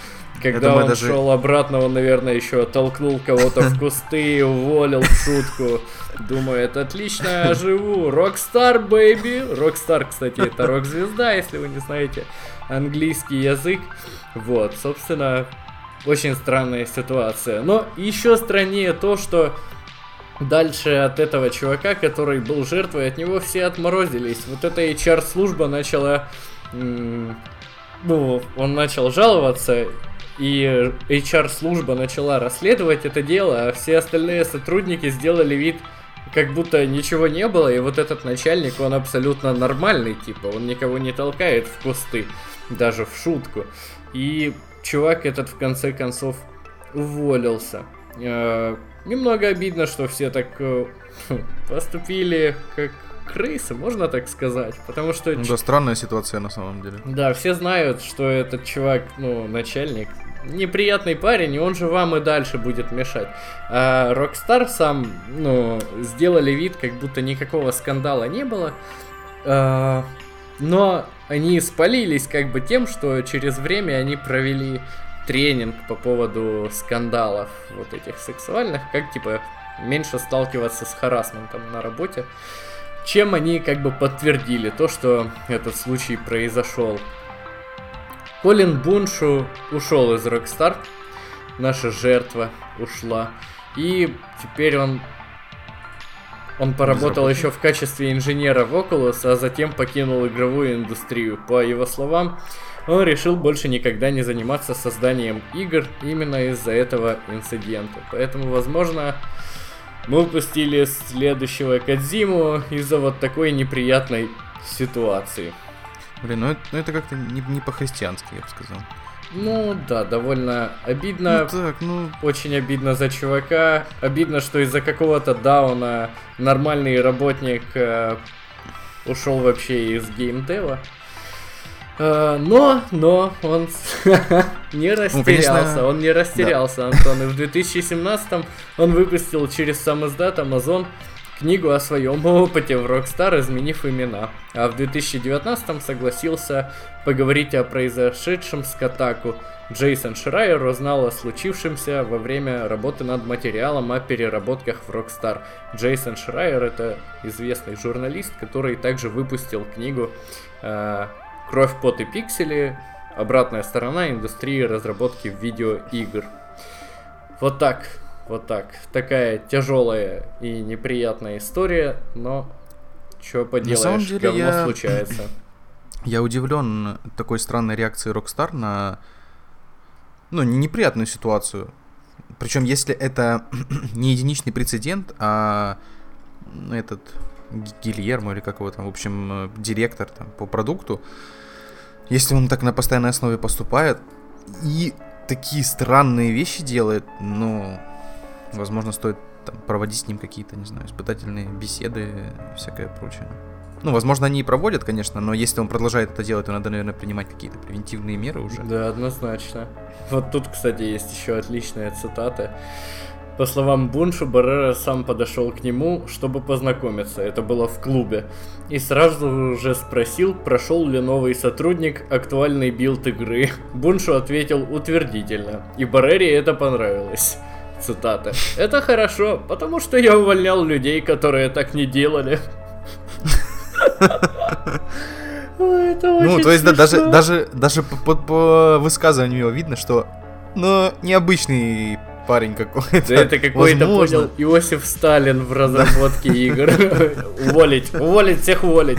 Когда думаю, он даже... шел обратно, он, наверное, еще оттолкнул кого-то в кусты, уволил в шутку. Думаю, это отлично, живу. Rockstar, baby. Rockstar, кстати, это рок-звезда, если вы не знаете английский язык. Вот, собственно, очень странная ситуация. Но еще страннее то, что дальше от этого чувака, который был жертвой, от него все отморозились. Вот эта HR-служба начала... Ну, он начал жаловаться, и HR-служба начала расследовать это дело, а все остальные сотрудники сделали вид, как будто ничего не было, и вот этот начальник, он абсолютно нормальный, типа, он никого не толкает в кусты, даже в шутку. И чувак этот в конце концов уволился. Э, немного обидно, что все так э, поступили как крысы, можно так сказать, потому что... Ну да, странная ситуация на самом деле. Да, все знают, что этот чувак, ну, начальник, неприятный парень, и он же вам и дальше будет мешать. А Rockstar сам, ну, сделали вид, как будто никакого скандала не было. А, но они спалились как бы тем, что через время они провели тренинг по поводу скандалов вот этих сексуальных, как типа меньше сталкиваться с харасментом на работе, чем они как бы подтвердили то, что этот случай произошел. Колин Буншу ушел из Rockstar, наша жертва ушла, и теперь он он поработал еще в качестве инженера в Oculus, а затем покинул игровую индустрию. По его словам, он решил больше никогда не заниматься созданием игр именно из-за этого инцидента. Поэтому, возможно, мы упустили следующего Кадзиму из-за вот такой неприятной ситуации. Блин, ну это, ну это как-то не, не по-христиански, я бы сказал. Ну да, довольно обидно. Ну так, ну. Очень обидно за чувака. Обидно, что из-за какого-то дауна нормальный работник э, ушел вообще из геймдева. Э, но, но он не растерялся, ну, конечно... он не растерялся, да. Антон. И в 2017 он выпустил через сам издат Amazon книгу о своем опыте в Rockstar, изменив имена. А в 2019 согласился поговорить о произошедшем с Катаку. Джейсон Шрайер узнал о случившемся во время работы над материалом о переработках в Rockstar. Джейсон Шрайер это известный журналист, который также выпустил книгу э, «Кровь, пот и пиксели. Обратная сторона индустрии разработки видеоигр». Вот так. Вот так. Такая тяжелая и неприятная история, но что поделаешь, на самом деле говно я... случается. Я удивлен такой странной реакцией Rockstar на ну, неприятную ситуацию. Причем, если это не единичный прецедент, а этот Гильермо или как его там, в общем, директор там, по продукту, если он так на постоянной основе поступает и такие странные вещи делает, ну, возможно, стоит там, проводить с ним какие-то, не знаю, испытательные беседы всякое прочее. Ну, возможно, они и проводят, конечно, но если он продолжает это делать, то надо, наверное, принимать какие-то превентивные меры уже. Да, однозначно. Вот тут, кстати, есть еще отличная цитата. По словам Буншу, Баррера сам подошел к нему, чтобы познакомиться. Это было в клубе. И сразу же спросил, прошел ли новый сотрудник актуальный билд игры. Буншу ответил утвердительно. И Баррере это понравилось. Цитата. Это хорошо, потому что я увольнял людей, которые так не делали. ну, то есть, да, даже, даже, даже по, по, высказыванию его видно, что, ну, необычный парень какой-то. Да это какой-то, понял, Иосиф Сталин в разработке игр. Уволить, уволить, всех уволить.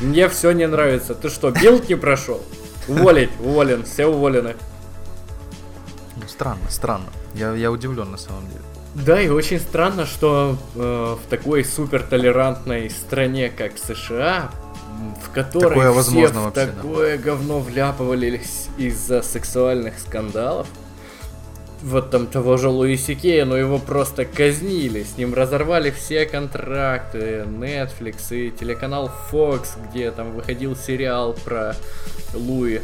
Мне все не нравится. Ты что, билд не прошел? Уволить, уволен, все уволены. Ну, странно, странно. Я, я удивлен на самом деле. Да, и очень странно, что э, в такой супер толерантной стране, как США, в которой такое все в вообще, такое да. говно вляпывались из-за сексуальных скандалов, вот там того же Луиси Кея, но его просто казнили, с ним разорвали все контракты, Netflix и телеканал Fox, где там выходил сериал про Луи.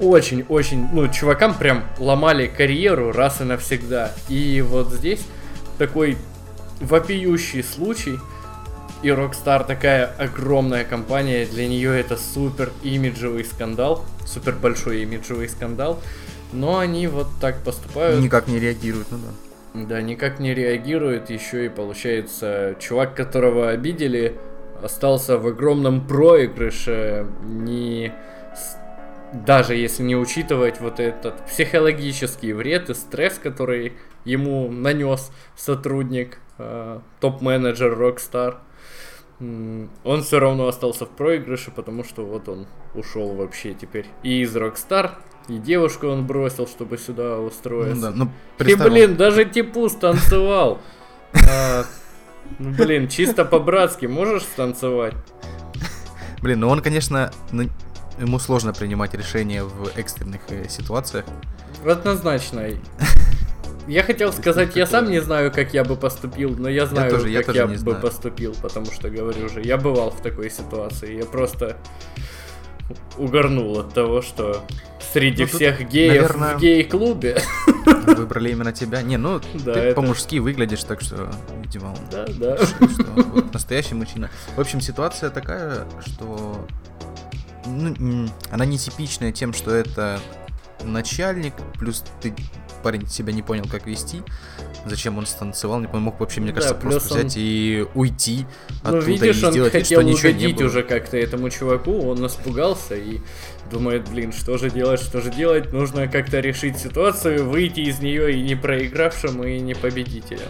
Очень-очень, ну, чувакам прям ломали карьеру раз и навсегда. И вот здесь такой вопиющий случай, и Rockstar такая огромная компания, для нее это супер имиджевый скандал, супер большой имиджевый скандал. Но они вот так поступают. Никак не реагируют, ну да. Да, никак не реагируют. Еще и получается, чувак, которого обидели, остался в огромном проигрыше. Не даже если не учитывать вот этот психологический вред и стресс, который ему нанес сотрудник, э, топ-менеджер Rockstar, он все равно остался в проигрыше, потому что вот он ушел вообще теперь и из Rockstar, и девушку он бросил, чтобы сюда устроиться. Ну, да, ну, И, блин, даже типу станцевал. А, ну, блин, чисто по-братски можешь станцевать? Блин, ну он, конечно, ну, ему сложно принимать решения в экстренных э, ситуациях. Однозначно. Я хотел сказать, я сам не знаю, как я бы поступил, но я знаю, я тоже, как я, я бы знаю. поступил, потому что, говорю же, я бывал в такой ситуации. Я просто угорнул от того, что среди ну, всех геев наверное, в гей-клубе выбрали именно тебя. Не, ну да, ты это... по-мужски выглядишь, так что, видимо, да, да. Что, вот, настоящий мужчина. В общем, ситуация такая, что ну, она нетипичная тем, что это начальник, плюс ты парень себя не понял, как вести, зачем он станцевал, не понял, мог вообще, мне кажется, да, просто он... взять и уйти ну, оттуда видишь, и сделать он хотел что ничего не было. уже как-то этому чуваку, он испугался и думает, блин, что же делать, что же делать, нужно как-то решить ситуацию, выйти из нее и не проигравшим, и не победителем.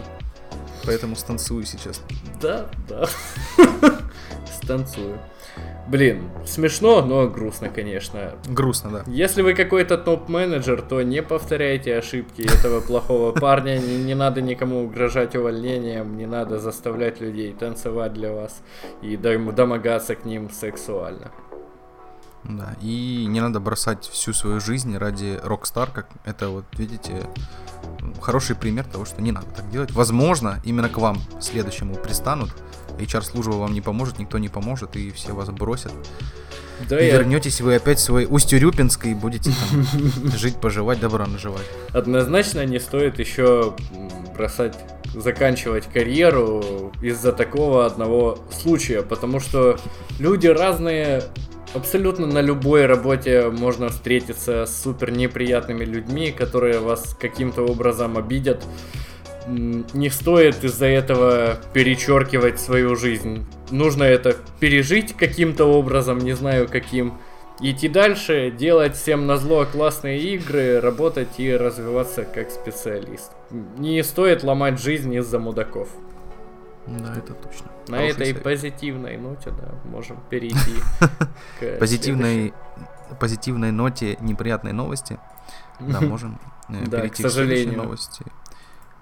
Поэтому станцую сейчас. Да, да. Станцую. Блин, смешно, но грустно, конечно. Грустно, да. Если вы какой-то топ-менеджер, то не повторяйте ошибки этого плохого парня. Не, не надо никому угрожать увольнением, не надо заставлять людей танцевать для вас и домогаться к ним сексуально. Да, и не надо бросать всю свою жизнь ради Rockstar, как это вот, видите, хороший пример того, что не надо так делать. Возможно, именно к вам следующему пристанут, HR-служба вам не поможет, никто не поможет, и все вас бросят. Да, и я... вернетесь вы опять в свой Усть-Урюпинск и будете там жить, поживать, добро наживать. Однозначно не стоит еще бросать, заканчивать карьеру из-за такого одного случая, потому что люди разные, абсолютно на любой работе можно встретиться с супер неприятными людьми, которые вас каким-то образом обидят не стоит из-за этого перечеркивать свою жизнь. Нужно это пережить каким-то образом, не знаю каким. Идти дальше, делать всем на зло классные игры, работать и развиваться как специалист. Не стоит ломать жизнь из-за мудаков. Да, это точно. На Хороший этой совет. позитивной ноте, да, можем перейти к позитивной позитивной ноте неприятной новости. Да, можем э, перейти к следующей новости.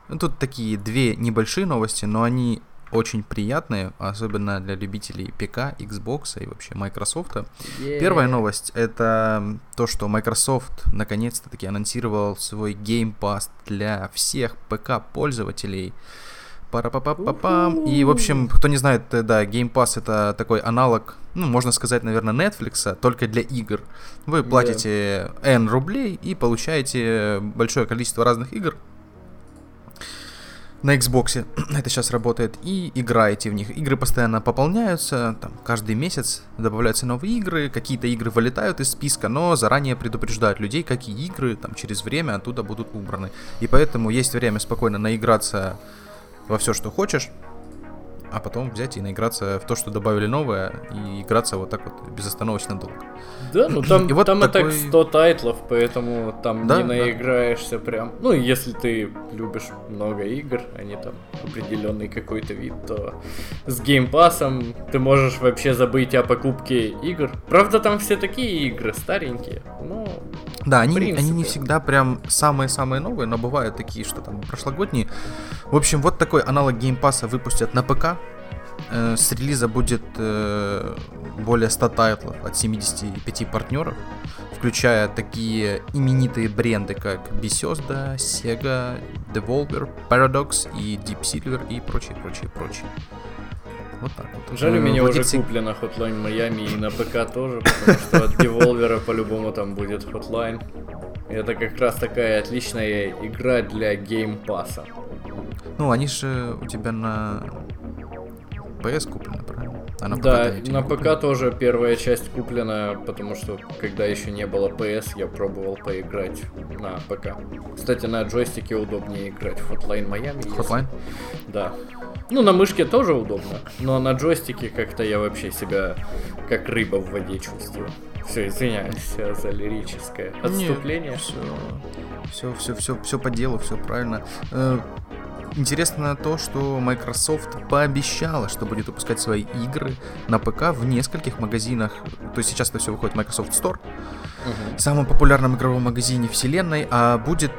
Ну, тут такие две небольшие новости, но они очень приятные, особенно для любителей ПК, Xbox и вообще Microsoft. Yeah. Первая новость это то, что Microsoft наконец-то таки анонсировал свой Game Pass для всех ПК-пользователей. пара па па па пам И, в общем, кто не знает, э, да, Game Pass это такой аналог, ну, можно сказать, наверное, Netflix, только для игр. Вы платите yeah. N рублей и получаете большое количество разных игр, на Xbox это сейчас работает, и играете в них. Игры постоянно пополняются, там, каждый месяц добавляются новые игры, какие-то игры вылетают из списка, но заранее предупреждают людей, какие игры там через время оттуда будут убраны. И поэтому есть время спокойно наиграться во все, что хочешь, а потом взять и наиграться в то, что добавили новое, и играться вот так вот безостановочно долго. Да, ну там, и вот там такой... и так 100 тайтлов, поэтому там да, не наиграешься да. прям. Ну, если ты любишь много игр, а не там определенный какой-то вид, то с геймпасом ты можешь вообще забыть о покупке игр. Правда, там все такие игры старенькие, но... Да, они, они не всегда прям самые-самые новые, но бывают такие, что там прошлогодние. В общем, вот такой аналог геймпаса выпустят на ПК, Э, с релиза будет э, более 100 тайтлов от 75 партнеров, включая такие именитые бренды, как Bethesda, Sega, Devolver, Paradox и Deep Silver и прочее, прочее, прочее. Вот так вот. Жаль, у меня уже куплено Hotline Miami и на ПК тоже, потому что от Devolver по-любому там будет Hotline. Это как раз такая отличная игра для геймпаса. Ну, они же у тебя на PS куплена, правильно? А на да, ПК на ПК тоже первая часть куплена, потому что когда еще не было PS, я пробовал поиграть на ПК. Кстати, на джойстике удобнее играть в Hotline Miami. Hotline? Если... Да. Ну, на мышке тоже удобно, но на джойстике как-то я вообще себя как рыба в воде чувствую. Все, извиняюсь за лирическое отступление. Нет, все, все, все, все, все по делу, все правильно. Интересно то, что Microsoft пообещала, что будет выпускать свои игры на ПК в нескольких магазинах. То есть сейчас это все выходит в Microsoft Store, угу. самом популярном игровом магазине вселенной, а будет,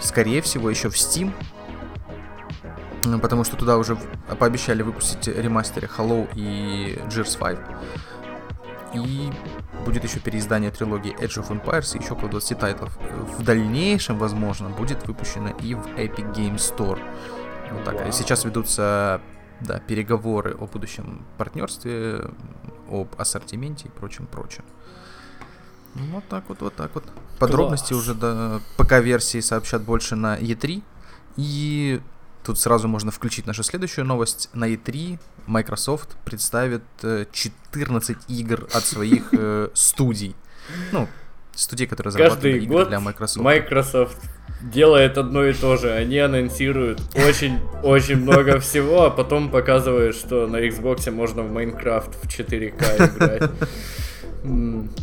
скорее всего, еще в Steam, потому что туда уже пообещали выпустить ремастеры Hello и Gears 5. И будет еще переиздание трилогии Age of Empires и еще около 20 тайтлов. В дальнейшем, возможно, будет выпущено и в Epic Games Store. Вот так. Wow. Сейчас ведутся да, переговоры о будущем партнерстве, об ассортименте и прочем, прочем. Ну, вот так вот, вот так вот. Подробности Класс. уже до ПК-версии сообщат больше на E3. И Тут сразу можно включить нашу следующую новость. На E3 Microsoft представит 14 э, игр от своих э, студий. Ну, студий, которые зарабатывают игры для Microsoft. Microsoft делает одно и то же. Они анонсируют очень-очень много всего, а потом показывают, что на Xbox можно в Minecraft в 4К играть.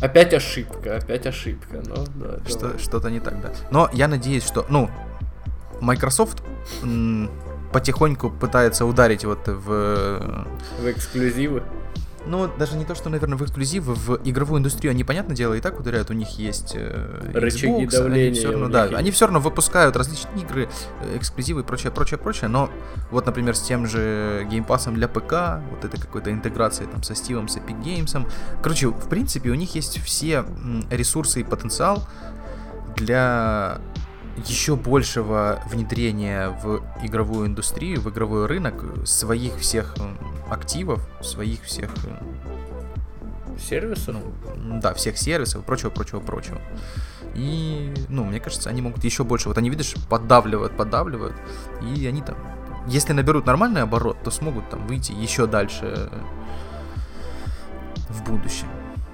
Опять ошибка, опять ошибка, но да. Что, что-то не так, да. Но я надеюсь, что, ну, Microsoft потихоньку пытается ударить вот в... В эксклюзивы? Ну, даже не то, что, наверное, в эксклюзивы, в игровую индустрию они, понятное дело, и так ударяют, у них есть э, Рычаги Xbox, давления. Они все равно, да, есть. они все равно выпускают различные игры, э, эксклюзивы и прочее, прочее, прочее, но вот, например, с тем же геймпасом для ПК, вот это какой-то интеграция там со Steam, с Epic Games, короче, в принципе, у них есть все ресурсы и потенциал для еще большего внедрения в игровую индустрию, в игровой рынок своих всех активов, своих всех сервисов? Ну, да, всех сервисов, прочего, прочего, прочего. И, ну, мне кажется, они могут еще больше. Вот они, видишь, поддавливают, поддавливают, и они там, если наберут нормальный оборот, то смогут там выйти еще дальше в будущем.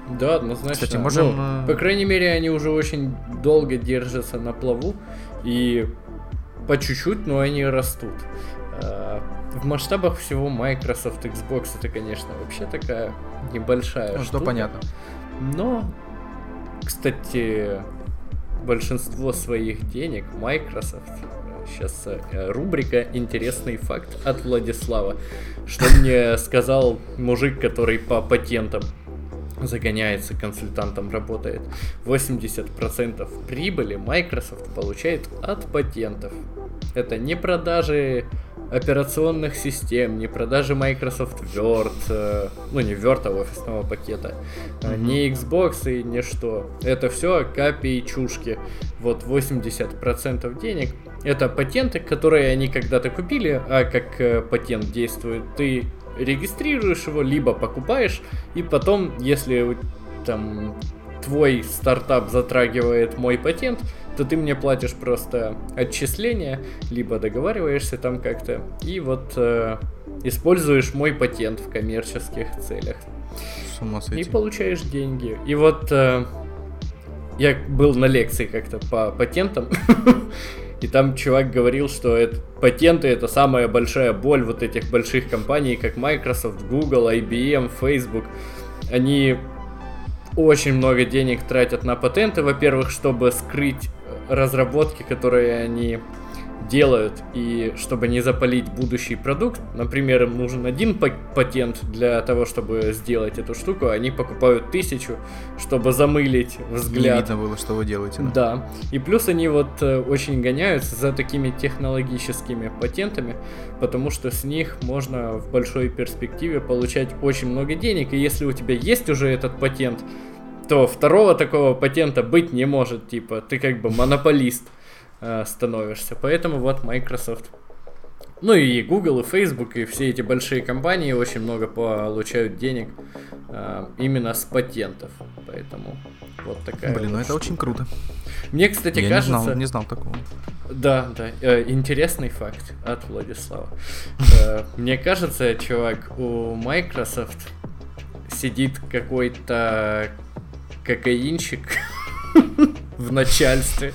Да, однозначно. Кстати, можем... Ну, по крайней мере, они уже очень долго держатся на плаву, и по чуть-чуть, но они растут. А, в масштабах всего Microsoft Xbox это, конечно, вообще такая небольшая ну, штука. Что понятно. Но, кстати, большинство своих денег Microsoft Сейчас э, рубрика «Интересный факт» от Владислава. Что мне сказал мужик, который по патентам загоняется, консультантом работает. 80% прибыли Microsoft получает от патентов. Это не продажи операционных систем, не продажи Microsoft Word, э, ну не Word, а офисного пакета, mm-hmm. не Xbox и не что. Это все копейчушки. Вот 80% денег это патенты, которые они когда-то купили, а как э, патент действует, ты регистрируешь его, либо покупаешь, и потом, если там твой стартап затрагивает мой патент, то ты мне платишь просто отчисления, либо договариваешься там как-то, и вот э, используешь мой патент в коммерческих целях. С ума сойти. И получаешь деньги. И вот э, я был на лекции как-то по патентам, и там чувак говорил, что это, патенты это самая большая боль вот этих больших компаний, как Microsoft, Google, IBM, Facebook. Они очень много денег тратят на патенты, во-первых, чтобы скрыть разработки, которые они делают, и чтобы не запалить будущий продукт, например, им нужен один патент для того, чтобы сделать эту штуку, они покупают тысячу, чтобы замылить взгляд. Не видно было, что вы делаете. Да. да. И плюс они вот э, очень гоняются за такими технологическими патентами, потому что с них можно в большой перспективе получать очень много денег, и если у тебя есть уже этот патент, то второго такого патента быть не может, типа, ты как бы монополист э, становишься. Поэтому вот Microsoft. Ну и Google, и Facebook, и все эти большие компании очень много получают денег э, именно с патентов. Поэтому вот такая. Блин, вот ну это очень круто. Мне, кстати, Я кажется... Не знал, не знал такого. Да, да. Э, интересный факт от Владислава. Э, мне кажется, чувак, у Microsoft сидит какой-то кокаинщик в начальстве.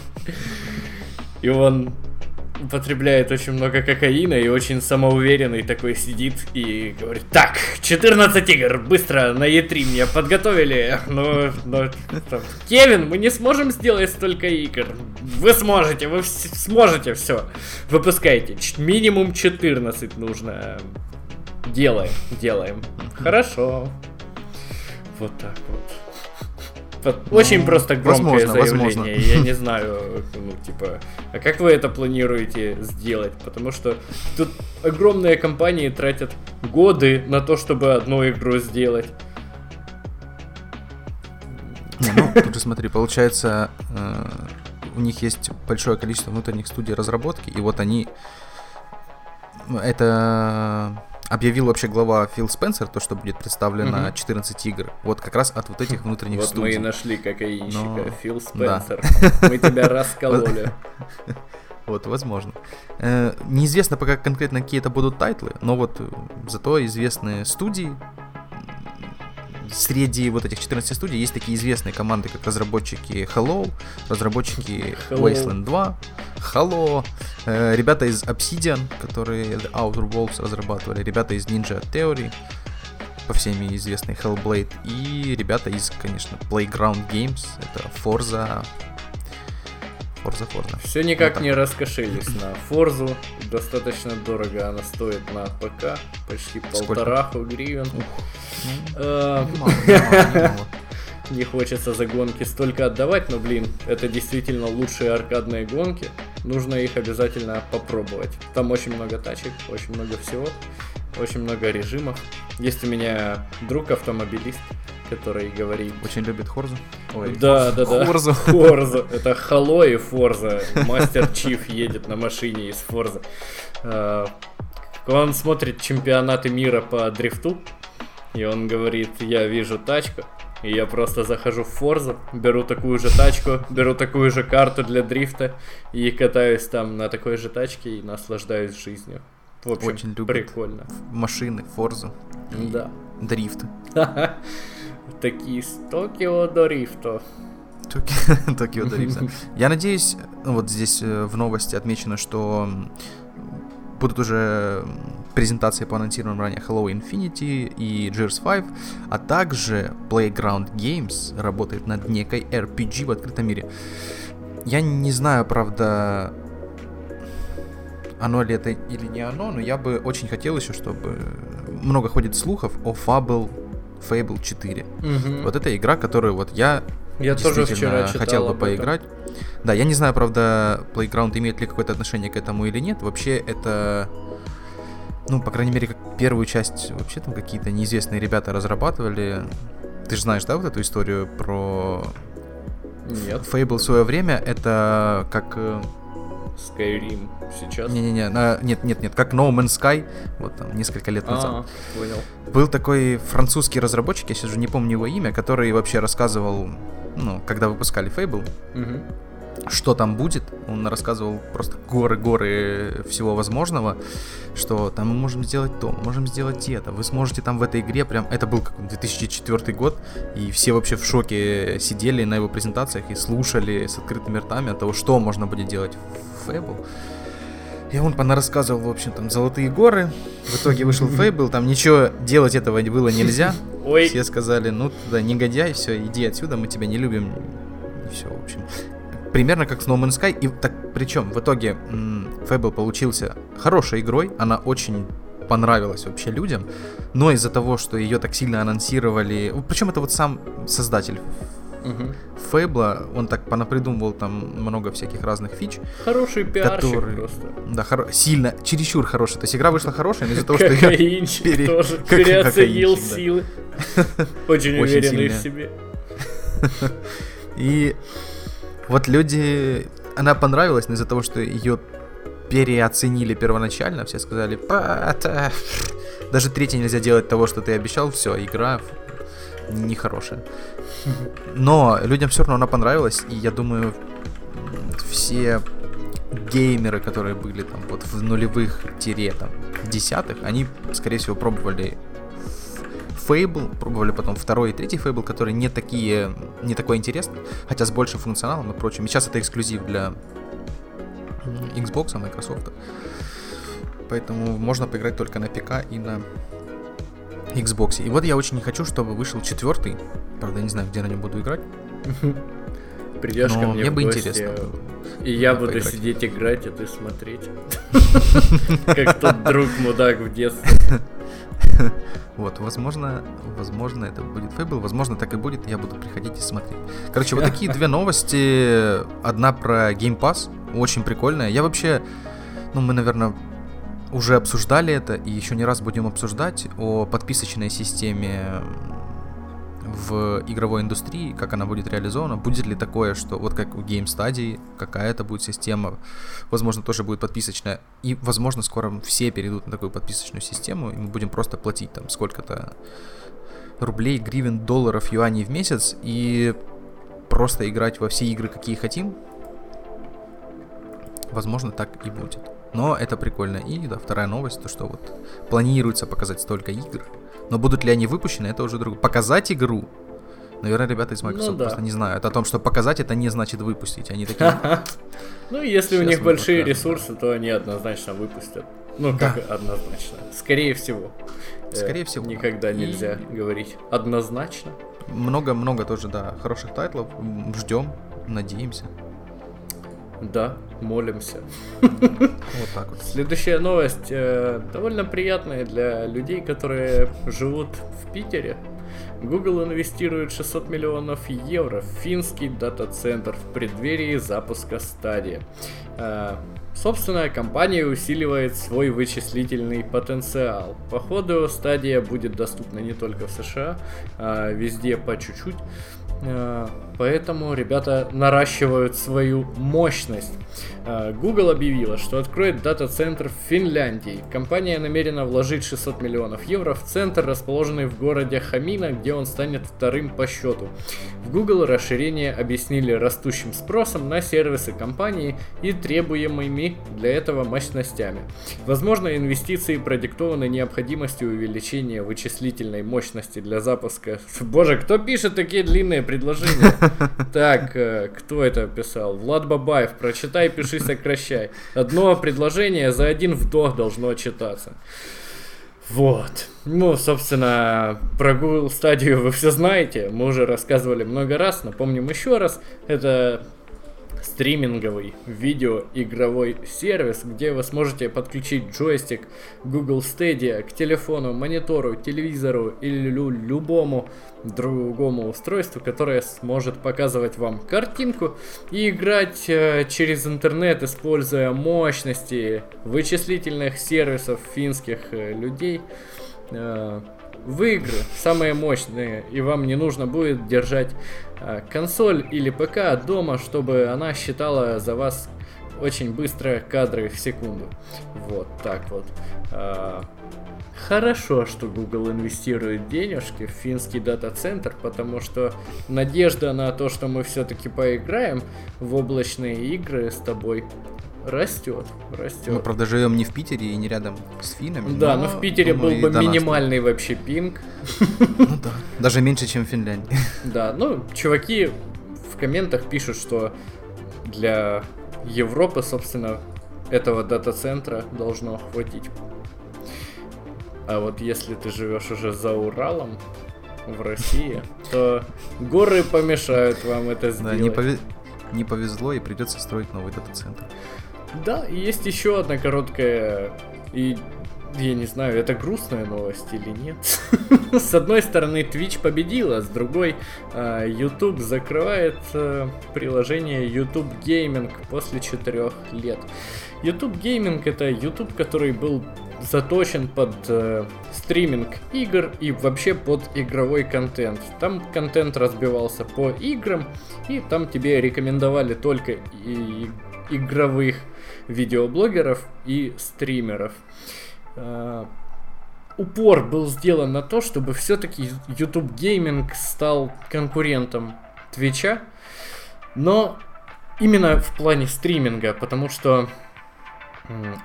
И он употребляет очень много кокаина и очень самоуверенный такой сидит и говорит, так, 14 игр, быстро на E3 мне подготовили, но, но там, Кевин, мы не сможем сделать столько игр, вы сможете, вы сможете, все, выпускайте, Ч минимум 14 нужно, делаем, делаем, хорошо, вот так вот. Очень ну, просто громкое возможно, заявление. Возможно. Я не знаю, ну, типа, а как вы это планируете сделать? Потому что тут огромные компании тратят годы на то, чтобы одну игру сделать. Не, ну, тут же смотри, получается, э, у них есть большое количество внутренних студий разработки, и вот они это объявил вообще глава Фил Спенсер, то, что будет представлено угу. 14 игр. Вот как раз от вот этих внутренних вот студий. Вот мы и нашли кокаинщика. Но... Фил Спенсер. Мы тебя раскололи. Вот, возможно. Э, неизвестно пока конкретно какие это будут тайтлы, но вот э, зато известные студии, среди вот этих 14 студий есть такие известные команды, как разработчики Hello, разработчики Hello. Wasteland 2, Hello, э, ребята из Obsidian, которые The Outer Worlds разрабатывали, ребята из Ninja Theory, по всеми известный Hellblade, и ребята из, конечно, Playground Games, это Forza, Forza, Forza. Все никак вот не раскошелись на Forza. Достаточно дорого она стоит на ПК. Почти полтораху гривен. Э, не хочется за гонки столько отдавать, но, блин, это действительно лучшие аркадные гонки. Нужно их обязательно попробовать. Там очень много тачек, очень много всего, очень много режимов. Есть у меня друг автомобилист, который говорит... Очень любит Хорзу? Ой, да, да, да. Хорзу. Хорзу. Это Хало и Форза. Мастер Чиф едет на машине из Форза. Он смотрит чемпионаты мира по дрифту, и он говорит, я вижу тачку, и я просто захожу в Форзу, беру такую же тачку, беру такую же карту для дрифта и катаюсь там на такой же тачке и наслаждаюсь жизнью. В общем, Очень любит прикольно. Машины, Форзу. Да. Дрифт. Такие с Токио до Рифто. Токио до Рифта. Я надеюсь, вот здесь э, в новости отмечено, что будут уже презентации по анонсированным ранее Hello Infinity и Gears 5, а также Playground Games работает над некой RPG в открытом мире. Я не знаю, правда, оно ли это или не оно, но я бы очень хотел еще, чтобы много ходит слухов о Fable Fable 4. Угу. Вот эта игра, которую вот я Я тоже вчера хотел бы поиграть. Да, я не знаю, правда, Playground имеет ли какое-то отношение к этому или нет. Вообще это, ну, по крайней мере, как первую часть вообще там какие-то неизвестные ребята разрабатывали. Ты же знаешь, да, вот эту историю про Нет, Fable в свое время? Это как... Skyrim сейчас. Не-не-не, на- нет, нет, нет, как No Man's Sky, вот там несколько лет назад. А, понял. Был такой французский разработчик, я сейчас уже не помню его имя, который вообще рассказывал, ну, когда выпускали Fable, Мгм. что там будет. Он рассказывал просто горы-горы всего возможного, что там мы можем сделать то, мы можем сделать это. Вы сможете там в этой игре прям... Это был как 2004 год, и все вообще в шоке сидели на его презентациях и слушали с открытыми ртами от того, что можно будет делать в Fable. И он понарассказывал, в общем, там, золотые горы. В итоге вышел Fable, там ничего делать этого было нельзя. Ой, Все сказали, ну да, негодяй, все, иди отсюда, мы тебя не любим. И все, в общем. Примерно как с No Man's Sky. И так, причем, в итоге Fable получился хорошей игрой, она очень понравилась вообще людям, но из-за того, что ее так сильно анонсировали, причем это вот сам создатель мгм. Фейбла, он так понапридумывал там много всяких разных фич, хороший пиарщик который, просто. да, хоро- сильно, чересчур хороший. То есть игра вышла хорошая, но из-за того, что Кокаинчик пере- тоже переоценил силы. Очень уверенный в себе. И вот люди... Она понравилась, но из-за того, что ее переоценили первоначально, все сказали, «Па, это- даже третий нельзя делать того, что ты обещал, все, игра нехорошая. Но людям все равно она понравилась, и я думаю, все геймеры, которые были там вот в нулевых тире там десятых, они, скорее всего, пробовали Fable, пробовали потом второй и третий Fable, которые не такие, не такой интересный, хотя с большим функционалом и прочим. И сейчас это эксклюзив для Xbox, Microsoft. Поэтому можно поиграть только на ПК и на Xbox. И вот я очень не хочу, чтобы вышел четвертый. Правда, я не знаю, где на нем буду играть. Придешь Но ко мне мне бы гости, интересно. И я буду поиграть. сидеть играть, а ты смотреть. Как тот друг мудак в детстве. Вот, возможно, возможно, это будет Fable, возможно, так и будет, я буду приходить и смотреть. Короче, вот такие две новости. Одна про Game Pass, очень прикольная. Я вообще, ну, мы, наверное, уже обсуждали это и еще не раз будем обсуждать о подписочной системе в игровой индустрии, как она будет реализована, будет ли такое, что вот как в Game Study, какая-то будет система, возможно, тоже будет подписочная, и, возможно, скоро все перейдут на такую подписочную систему, и мы будем просто платить там сколько-то рублей, гривен, долларов, юаней в месяц, и просто играть во все игры, какие хотим. Возможно, так и будет. Но это прикольно. И да, вторая новость, то что вот планируется показать столько игр. Но будут ли они выпущены, это уже другое. Показать игру. Наверное, ребята из Microsoft Ну да. просто не знают о том, что показать это не значит выпустить. Они такие, Ну, если у них большие ресурсы, то они однозначно выпустят. Ну, как однозначно. Скорее всего. Э, Скорее всего. Никогда нельзя говорить однозначно. много-много тоже, да, хороших тайтлов. Ждем, надеемся. Да, молимся. Вот так вот. Следующая новость э, довольно приятная для людей, которые живут в Питере. Google инвестирует 600 миллионов евро в финский дата-центр в преддверии запуска стадии. Э, собственная компания усиливает свой вычислительный потенциал. По ходу стадия будет доступна не только в США, а везде по чуть-чуть. Э, Поэтому ребята наращивают свою мощность. Э, Google объявила, что откроет дата-центр в Финляндии. Компания намерена вложить 600 миллионов евро в центр, расположенный в городе Хамина, где он станет вторым по счету. В Google расширение объяснили растущим спросом на сервисы компании и требуемыми для этого мощностями. Возможно, инвестиции продиктованы необходимостью увеличения вычислительной мощности для запуска. Боже, кто пишет такие длинные предложения? Так, э, кто это писал? Влад Бабаев, прочитай, пиши, сокращай. Одно предложение за один вдох должно читаться. Вот. Ну, собственно, про Google стадию вы все знаете. Мы уже рассказывали много раз. Напомним еще раз. Это стриминговый видеоигровой сервис, где вы сможете подключить джойстик Google Stadia к телефону, монитору, телевизору или лю- любому другому устройству, которое сможет показывать вам картинку и играть э, через интернет, используя мощности вычислительных сервисов финских э, людей. Э, в игры самые мощные, и вам не нужно будет держать э, консоль или ПК дома, чтобы она считала за вас очень быстро кадры в секунду. Вот так вот. Э, Хорошо, что Google инвестирует денежки в финский дата-центр, потому что надежда на то, что мы все-таки поиграем в облачные игры с тобой, растет, растет. Мы, правда, живем не в Питере и не рядом с финами. Да, но, но в Питере думаю, был бы минимальный вообще пинг. Ну да, даже меньше, чем в Финляндии. Да, ну, чуваки в комментах пишут, что для Европы, собственно, этого дата-центра должно хватить а вот если ты живешь уже за Уралом в России, то горы помешают вам это сделать. Да, не, пове... не повезло и придется строить новый дата-центр. Да, и есть еще одна короткая и я не знаю, это грустная новость или нет. с одной стороны, Twitch победила, с другой, а, YouTube закрывает приложение YouTube Gaming после четырех лет. YouTube Gaming это YouTube, который был заточен под э, стриминг игр и вообще под игровой контент. Там контент разбивался по играм, и там тебе рекомендовали только и игровых видеоблогеров и стримеров. Э, упор был сделан на то, чтобы все-таки YouTube Gaming стал конкурентом Твича, но именно в плане стриминга, потому что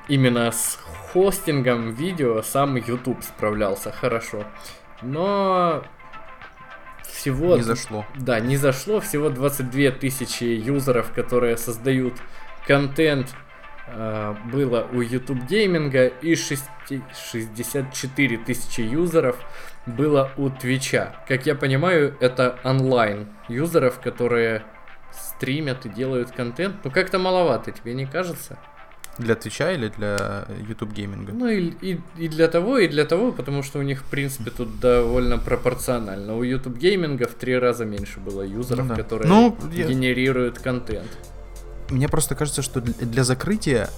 именно с хостингом видео сам YouTube справлялся хорошо. Но всего... Не зашло. Да, не зашло. Всего 22 тысячи юзеров, которые создают контент, э, было у YouTube гейминга и 6, 64 тысячи юзеров было у Твича. Как я понимаю, это онлайн юзеров, которые стримят и делают контент. Ну как-то маловато, тебе не кажется? Для Твича или для YouTube гейминга? Ну и, и, и для того, и для того, потому что у них, в принципе, тут довольно пропорционально. У YouTube гейминга в три раза меньше было юзеров, ну, да. которые ну, генерируют я... контент. Мне просто кажется, что для, закрытия,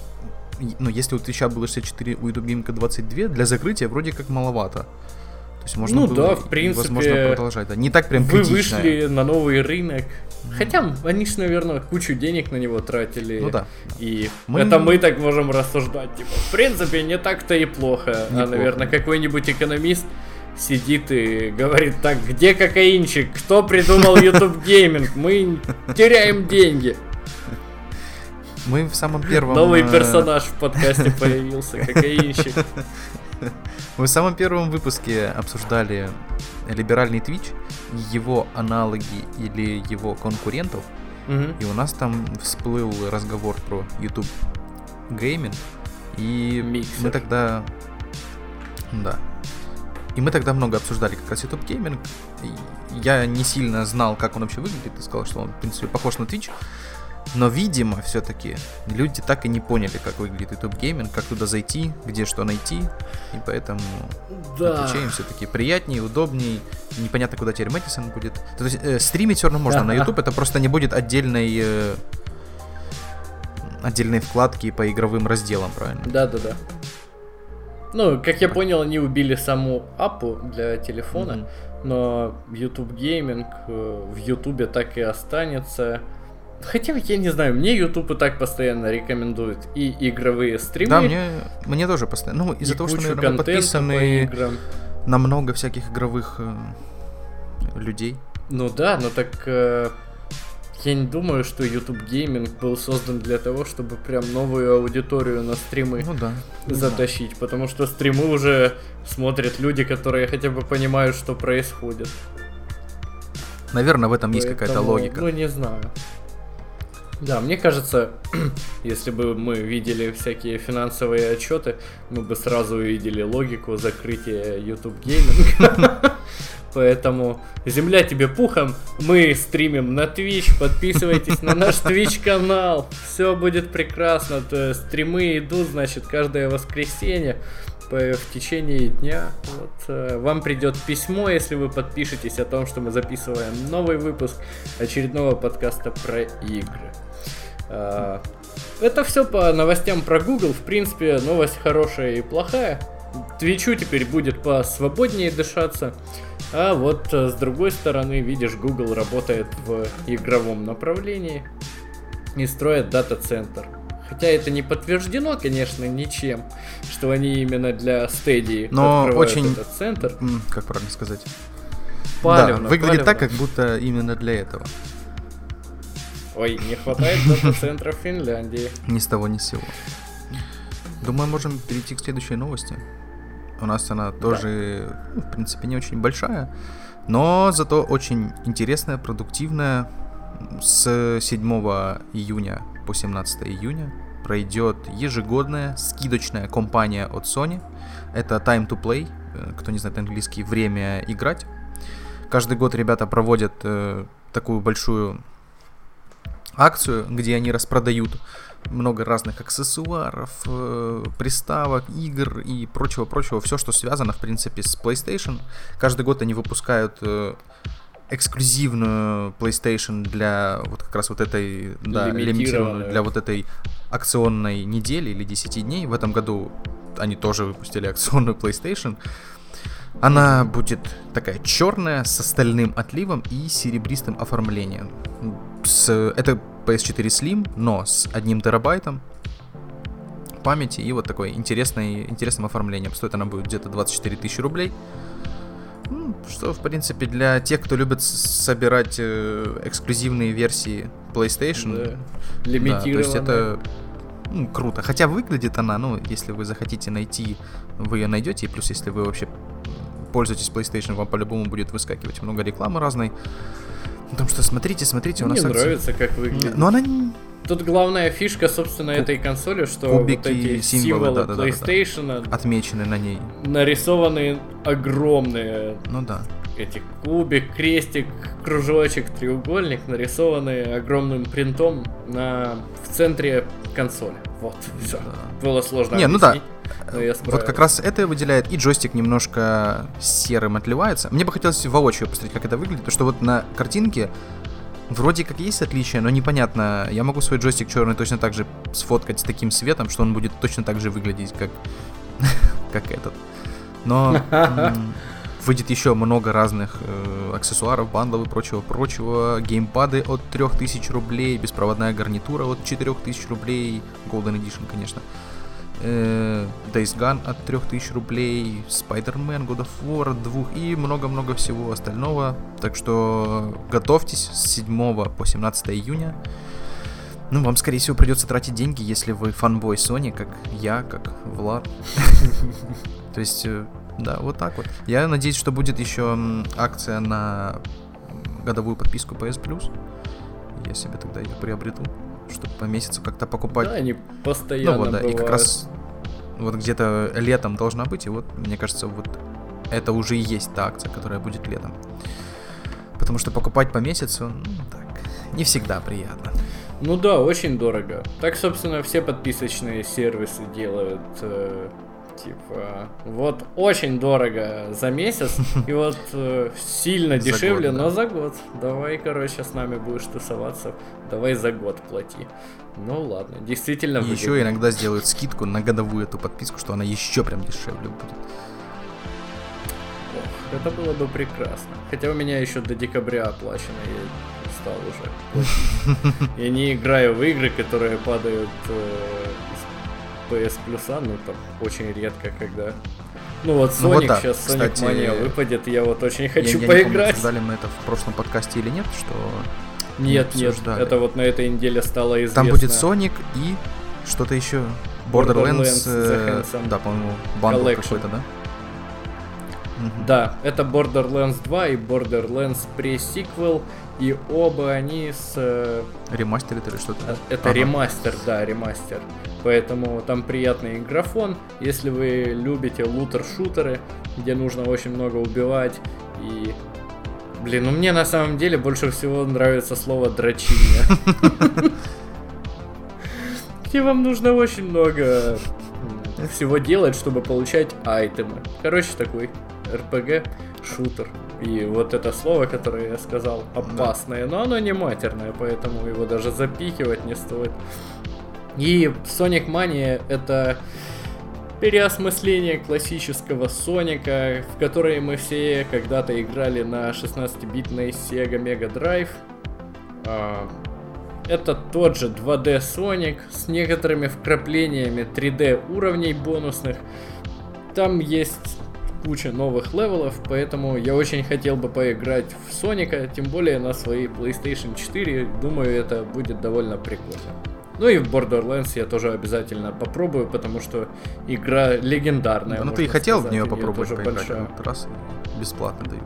ну, если у Твича было 64, у гейминга 22, для закрытия вроде как маловато. То есть можно ну было, да, в принципе, возможно продолжать. Да. Не так прям Вы критично. вышли на новый рынок, Хотя они же, наверное, кучу денег на него тратили. Ну да. И мы... это мы так можем рассуждать. Типа, в принципе, не так-то и плохо. А, Неплохо. А, наверное, какой-нибудь экономист сидит и говорит, так, где кокаинчик? Кто придумал YouTube гейминг? Мы теряем деньги. Мы в самом первом... Новый э, персонаж в подкасте появился, кокаинщик. Мы в самом первом выпуске обсуждали либеральный Twitch, его аналоги или его конкурентов. Угу. И у нас там всплыл разговор про YouTube гейминг. И Миксер. мы тогда... Да. И мы тогда много обсуждали как раз YouTube гейминг. Я не сильно знал, как он вообще выглядит. Ты сказал, что он, в принципе, похож на Twitch. Но, видимо, все-таки люди так и не поняли, как выглядит YouTube гейминг, как туда зайти, где что найти. И поэтому да. отвечаем все-таки приятнее, удобнее. Непонятно, куда теперь Мэдисон будет. То есть э, стримить все равно можно на YouTube, это просто не будет отдельной э, отдельной вкладки по игровым разделам, правильно? Да, да, да. Ну, как я понял, они убили саму апу для телефона, mm-hmm. но YouTube Gaming э, в YouTube так и останется. Хотя, я не знаю, мне YouTube и так постоянно рекомендует и игровые стримы. Да, мне, мне тоже постоянно. Ну, из-за того, что, наверное, мы подписаны на много всяких игровых э, людей. Ну да, но так э, я не думаю, что YouTube Gaming был создан для того, чтобы прям новую аудиторию на стримы ну, да. затащить. Да. Потому что стримы уже смотрят люди, которые хотя бы понимают, что происходит. Наверное, в этом Поэтому, есть какая-то логика. Ну, не знаю. Да, мне кажется, если бы мы видели всякие финансовые отчеты, мы бы сразу увидели логику закрытия YouTube Gaming. Поэтому земля тебе пухом, мы стримим на Twitch, подписывайтесь на наш Twitch канал, все будет прекрасно, то стримы идут, значит, каждое воскресенье в течение дня. Вот, э, вам придет письмо, если вы подпишетесь о том, что мы записываем новый выпуск очередного подкаста про игры. Э, это все по новостям про Google. В принципе, новость хорошая и плохая. Твичу теперь будет по свободнее дышаться. А вот э, с другой стороны, видишь, Google работает в игровом направлении и строит дата-центр. Хотя это не подтверждено, конечно, ничем, что они именно для Stadia Но очень, этот центр. Как правильно сказать? Палевно, да, выглядит палевно. так, как будто именно для этого. Ой, не хватает дата-центра в Финляндии. Ни с того, ни с сего. Думаю, можем перейти к следующей новости. У нас она тоже, да. в принципе, не очень большая, но зато очень интересная, продуктивная. С 7 июня по 17 июня пройдет ежегодная скидочная компания от Sony. Это Time to Play, кто не знает английский, время играть. Каждый год ребята проводят э, такую большую акцию, где они распродают много разных аксессуаров, э, приставок, игр и прочего-прочего. Все, что связано, в принципе, с PlayStation. Каждый год они выпускают э, эксклюзивную PlayStation для вот как раз вот этой, да, лимитированную, для вот этой акционной недели или 10 дней. В этом году они тоже выпустили акционную PlayStation. Она будет такая черная, с остальным отливом и серебристым оформлением. С, это PS4 Slim, но с одним терабайтом памяти и вот такой интересной, интересным оформлением. Стоит она будет где-то 24 тысячи рублей. Ну, что, в принципе, для тех, кто любит собирать э, эксклюзивные версии PlayStation. Да. Лимитированные. Да, то есть это ну, круто. Хотя выглядит она, ну, если вы захотите найти, вы ее найдете. И плюс, если вы вообще пользуетесь PlayStation, вам по-любому будет выскакивать много рекламы разной. Потому что смотрите, смотрите, у Мне нас акции... нравится, как выглядит. Но она Тут главная фишка, собственно, Куб... этой консоли, что Кубики, вот эти символы, символы да, да, PlayStation да, да. отмечены на ней. Нарисованы огромные. Ну да. Эти кубик, крестик, кружочек, треугольник нарисованы огромным принтом на в центре консоли. Вот, все. Да. Было сложно. Не, объяснить. ну да. Вот как раз это выделяет, и джойстик немножко серым отливается. Мне бы хотелось воочию посмотреть, как это выглядит, потому что вот на картинке вроде как есть отличия, но непонятно. Я могу свой джойстик черный точно так же сфоткать с таким светом, что он будет точно так же выглядеть, как, как этот. Но выйдет еще много разных э, аксессуаров, бандов и прочего-прочего. Геймпады от 3000 рублей, беспроводная гарнитура от 4000 рублей. Golden Edition, конечно. Э, Days Gone от 3000 рублей, Spider-Man, God of War от 2 и много-много всего остального. Так что готовьтесь с 7 по 17 июня. Ну, вам, скорее всего, придется тратить деньги, если вы фанбой Sony, как я, как Влад. То есть, э, да, вот так вот. Я надеюсь, что будет еще акция на годовую подписку PS Plus. Я себе тогда ее приобрету чтобы по месяцу как-то покупать. Да, они постоянно Ну вот, да, бывают. и как раз вот где-то летом должна быть, и вот, мне кажется, вот это уже и есть та акция, которая будет летом. Потому что покупать по месяцу, ну, так, не всегда приятно. Ну да, очень дорого. Так, собственно, все подписочные сервисы делают. Типа, вот очень дорого за месяц, и вот э, сильно дешевле, год, да. но за год. Давай, короче, с нами будешь тусоваться. Давай за год плати. Ну ладно, действительно выгодно. еще иногда сделают скидку на годовую эту подписку, что она еще прям дешевле будет. Ох, это было бы прекрасно. Хотя у меня еще до декабря оплачено, я устал уже платить. Я не играю в игры, которые падают э, PS плюса, ну там очень редко, когда... Ну вот Ну вот Sonic да, сейчас, Sonic кстати, Mania выпадет, я вот очень Я- хочу я, не помню, поиграть. обсуждали мы это в прошлом подкасте или нет, что Нет, нет, обсуждали. это вот на этой неделе стало известно. там будет Sonic и что-то еще. Borderlands, Borderlands э, да, по-моему, бандл какой-то, да? Mm-hmm. Да, это Borderlands 2 и Borderlands pre-sequel, и оба они с... Э, ремастер или что-то? Э, это ага. ремастер, да, ремастер. Поэтому там приятный графон. Если вы любите лутер-шутеры, где нужно очень много убивать и Блин, ну мне на самом деле больше всего нравится слово дрочильня. Где вам нужно очень много всего делать, чтобы получать айтемы. Короче, такой RPG шутер. И вот это слово, которое я сказал, опасное, но оно не матерное, поэтому его даже запихивать не стоит. И Sonic Mania это переосмысление классического Соника, в который мы все когда-то играли на 16-битной Sega Mega Drive. А, это тот же 2D Sonic с некоторыми вкраплениями 3D уровней бонусных. Там есть куча новых левелов, поэтому я очень хотел бы поиграть в Соника, тем более на своей PlayStation 4. Думаю, это будет довольно прикольно. Ну и в Borderlands я тоже обязательно попробую, потому что игра легендарная. ну ты и хотел сказать, в нее попробовать поиграть большая. раз бесплатно дают.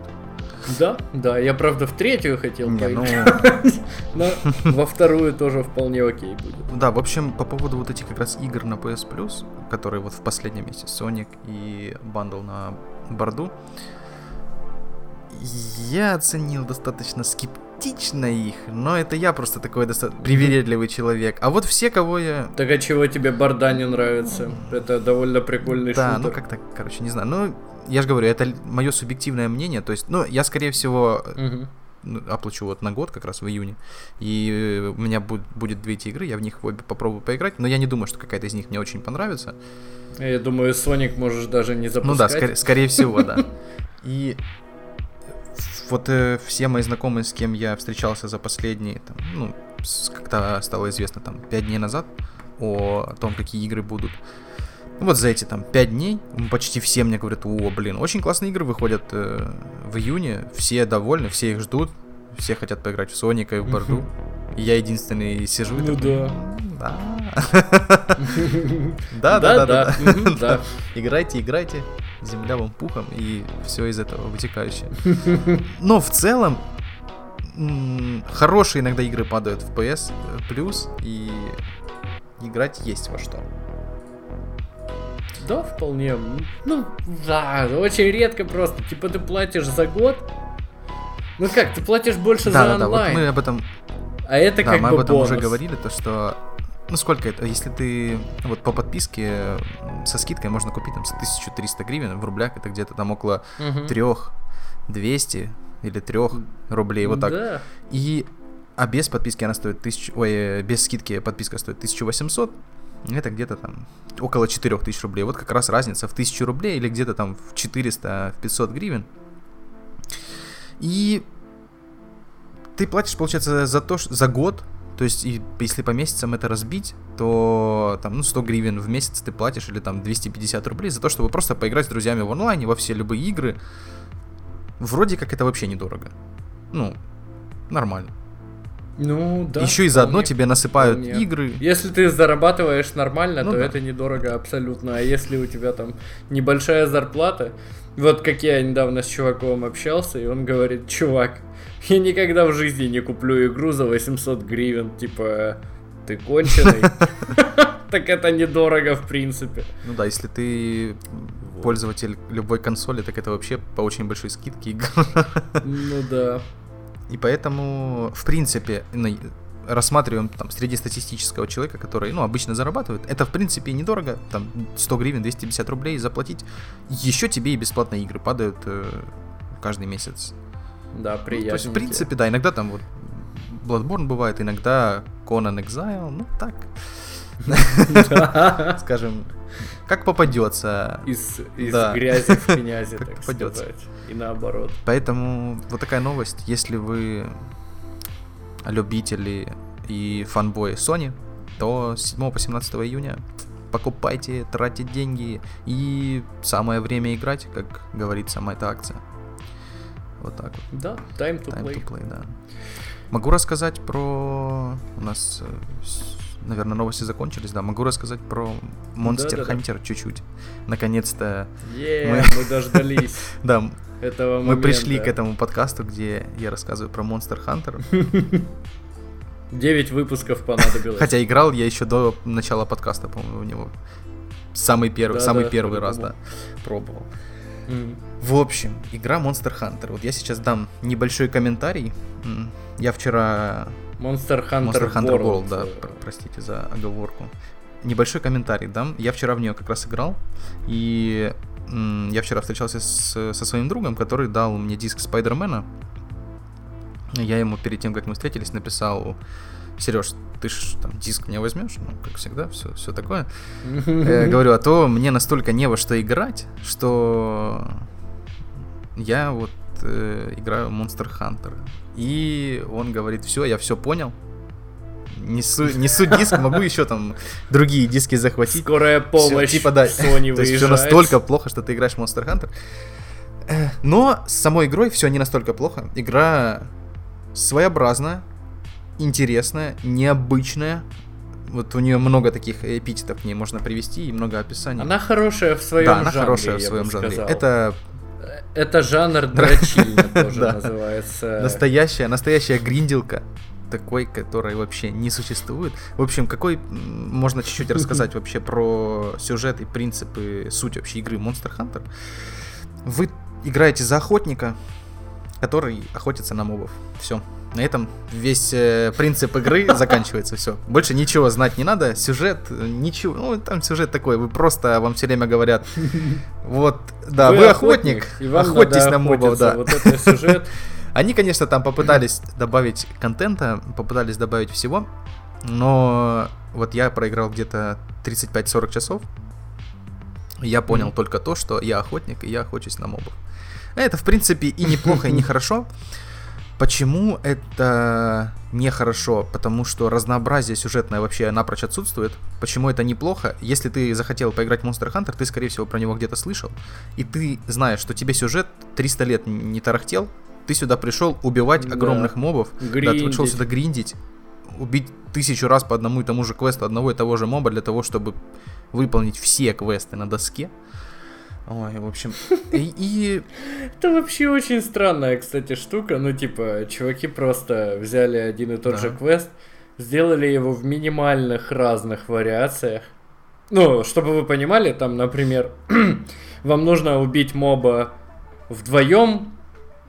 Да, да, я правда в третью хотел Не, поиграть, ну... но во вторую тоже вполне окей будет. Да, в общем, по поводу вот этих как раз игр на PS Plus, которые вот в последнем месяце, Sonic и бандл на борду, я оценил достаточно скептично их, но это я просто такой достаточно привередливый человек. А вот все, кого я... Так а чего тебе Барда не нравится? Это довольно прикольный да, шутер. Да, ну как-то, короче, не знаю. Ну, я же говорю, это мое субъективное мнение. То есть, ну, я, скорее всего, угу. оплачу вот на год как раз в июне. И у меня будет, будет две эти игры, я в них обе попробую поиграть. Но я не думаю, что какая-то из них мне очень понравится. Я думаю, Sonic можешь даже не запускать. Ну да, скорее, скорее всего, да. И вот э, все мои знакомые, с кем я встречался за последние, там, ну, когда стало известно там 5 дней назад о том, какие игры будут. Вот за эти там 5 дней почти все мне говорят, о, блин, очень классные игры выходят э, в июне, все довольны, все их ждут, все хотят поиграть в Соника и в Борду. И я единственный сижу. Ну. Да. Да, да, да, да. Играйте, играйте земля вам пухом и все из этого вытекающее. Но в целом хорошие иногда игры падают в PS плюс и играть есть во что. Да, вполне. Ну, да, очень редко просто. Типа ты платишь за год. Ну как, ты платишь больше да, за да, онлайн. Да, вот мы об этом. А это да, как мы бы об этом бонус. уже говорили, то что ну сколько это? Если ты вот по подписке со скидкой можно купить там за 1300 гривен в рублях, это где-то там около угу. 3 200 или 3 рублей, вот так. Да. И а без подписки она стоит 1000, ой, без скидки подписка стоит 1800, это где-то там около 4000 рублей. Вот как раз разница в 1000 рублей или где-то там в 400, в 500 гривен. И ты платишь, получается, за то, за год то есть, и, если по месяцам это разбить, то там, ну, 100 гривен в месяц ты платишь, или там 250 рублей за то, чтобы просто поиграть с друзьями в онлайне во все любые игры. Вроде как это вообще недорого. Ну, нормально. Ну, да. Еще и заодно тебе насыпают вполне. игры. Если ты зарабатываешь нормально, ну, то да. это недорого абсолютно. А если у тебя там небольшая зарплата, вот как я недавно с чуваком общался, и он говорит, чувак, я никогда в жизни не куплю игру за 800 гривен, типа, ты конченый. Так это недорого, в принципе. Ну да, если ты пользователь любой консоли, так это вообще по очень большой скидке Ну да. И поэтому, в принципе, рассматриваем там среди статистического человека, который, ну, обычно зарабатывает, это, в принципе, недорого, там, 100 гривен, 250 рублей заплатить, еще тебе и бесплатные игры падают э, каждый месяц. Да, приятно. Ну, то есть, в принципе, да, иногда там вот Bloodborne бывает, иногда Conan Exile, ну так. Скажем, как попадется. Из, из да. грязи в князи, так попадется. сказать. И наоборот. Поэтому вот такая новость. Если вы любители и фанбои Sony, то с 7 по 17 июня покупайте, тратьте деньги и самое время играть, как говорит сама эта акция. Вот так вот. Да, time to time play. To play да. Могу рассказать про... У нас наверное, новости закончились, да. Могу рассказать про Monster Да-да-да. Hunter чуть-чуть. Наконец-то, Е, Мы- мы дождались да, этого мы момента. пришли к этому подкасту, где я рассказываю про Monster Hunter. 9 выпусков понадобилось. Хотя играл я еще до начала подкаста, по-моему, в него. Самый первый, Да-да, самый первый раз, да, пробовал. М. В общем, игра Monster Hunter. Вот я сейчас дам небольшой комментарий. Я вчера Monster Hunter, Monster Hunter World. World, да, пр- простите за оговорку. Небольшой комментарий дам. Я вчера в нее как раз играл, и я вчера встречался с- со своим другом, который дал мне диск Спайдермена. Я ему перед тем, как мы встретились, написал, Сереж, ты ж там диск мне возьмешь? Ну, как всегда, все, все такое. Э, говорю, а то мне настолько не во что играть, что я вот э, играю Monster Hunter. И он говорит, все, я все понял. Несу, несу диск, могу еще там другие диски захватить. Скорая помощь типа, да. Sony То есть все настолько плохо, что ты играешь в Monster Hunter. Э, Но с самой игрой все не настолько плохо. Игра своеобразная, интересная, необычная. Вот у нее много таких эпитетов к ней можно привести и много описаний. Она хорошая в своем да, она жанре, хорошая в своем жанре. Это Это жанр дрочильня тоже называется. настоящая, настоящая гринделка. Такой, которой вообще не существует. В общем, какой можно чуть-чуть рассказать вообще про сюжет и принципы, суть вообще игры Monster Hunter. Вы играете за охотника, который охотится на мобов. Все. На этом весь э, принцип игры заканчивается. Все. Больше ничего знать не надо. Сюжет, э, ничего. Ну, там сюжет такой. Вы просто вам все время говорят. Вот, да, вы, охотник, и вам охотьтесь надо на мобов, да. Вот это сюжет. Они, конечно, там попытались добавить контента, попытались добавить всего, но вот я проиграл где-то 35-40 часов. Я понял Мгм. только то, что я охотник, и я охочусь на мобов. Это, в принципе, и неплохо, и нехорошо. Почему это нехорошо? Потому что разнообразие сюжетное вообще напрочь отсутствует. Почему это неплохо? Если ты захотел поиграть в Monster Hunter, ты, скорее всего, про него где-то слышал. И ты знаешь, что тебе сюжет 300 лет не тарахтел. Ты сюда пришел убивать Да. огромных мобов. Да, ты пришел Гриндить. сюда гриндить. Убить тысячу раз по одному и тому же квесту одного и того же моба для того, чтобы выполнить все квесты на доске. Ой, в общем. И, и Это вообще очень странная, кстати, штука. Ну, типа, чуваки просто взяли один и тот Да. же квест, сделали его в минимальных разных вариациях. Ну, чтобы вы понимали, там, например, вам нужно убить моба вдвоем,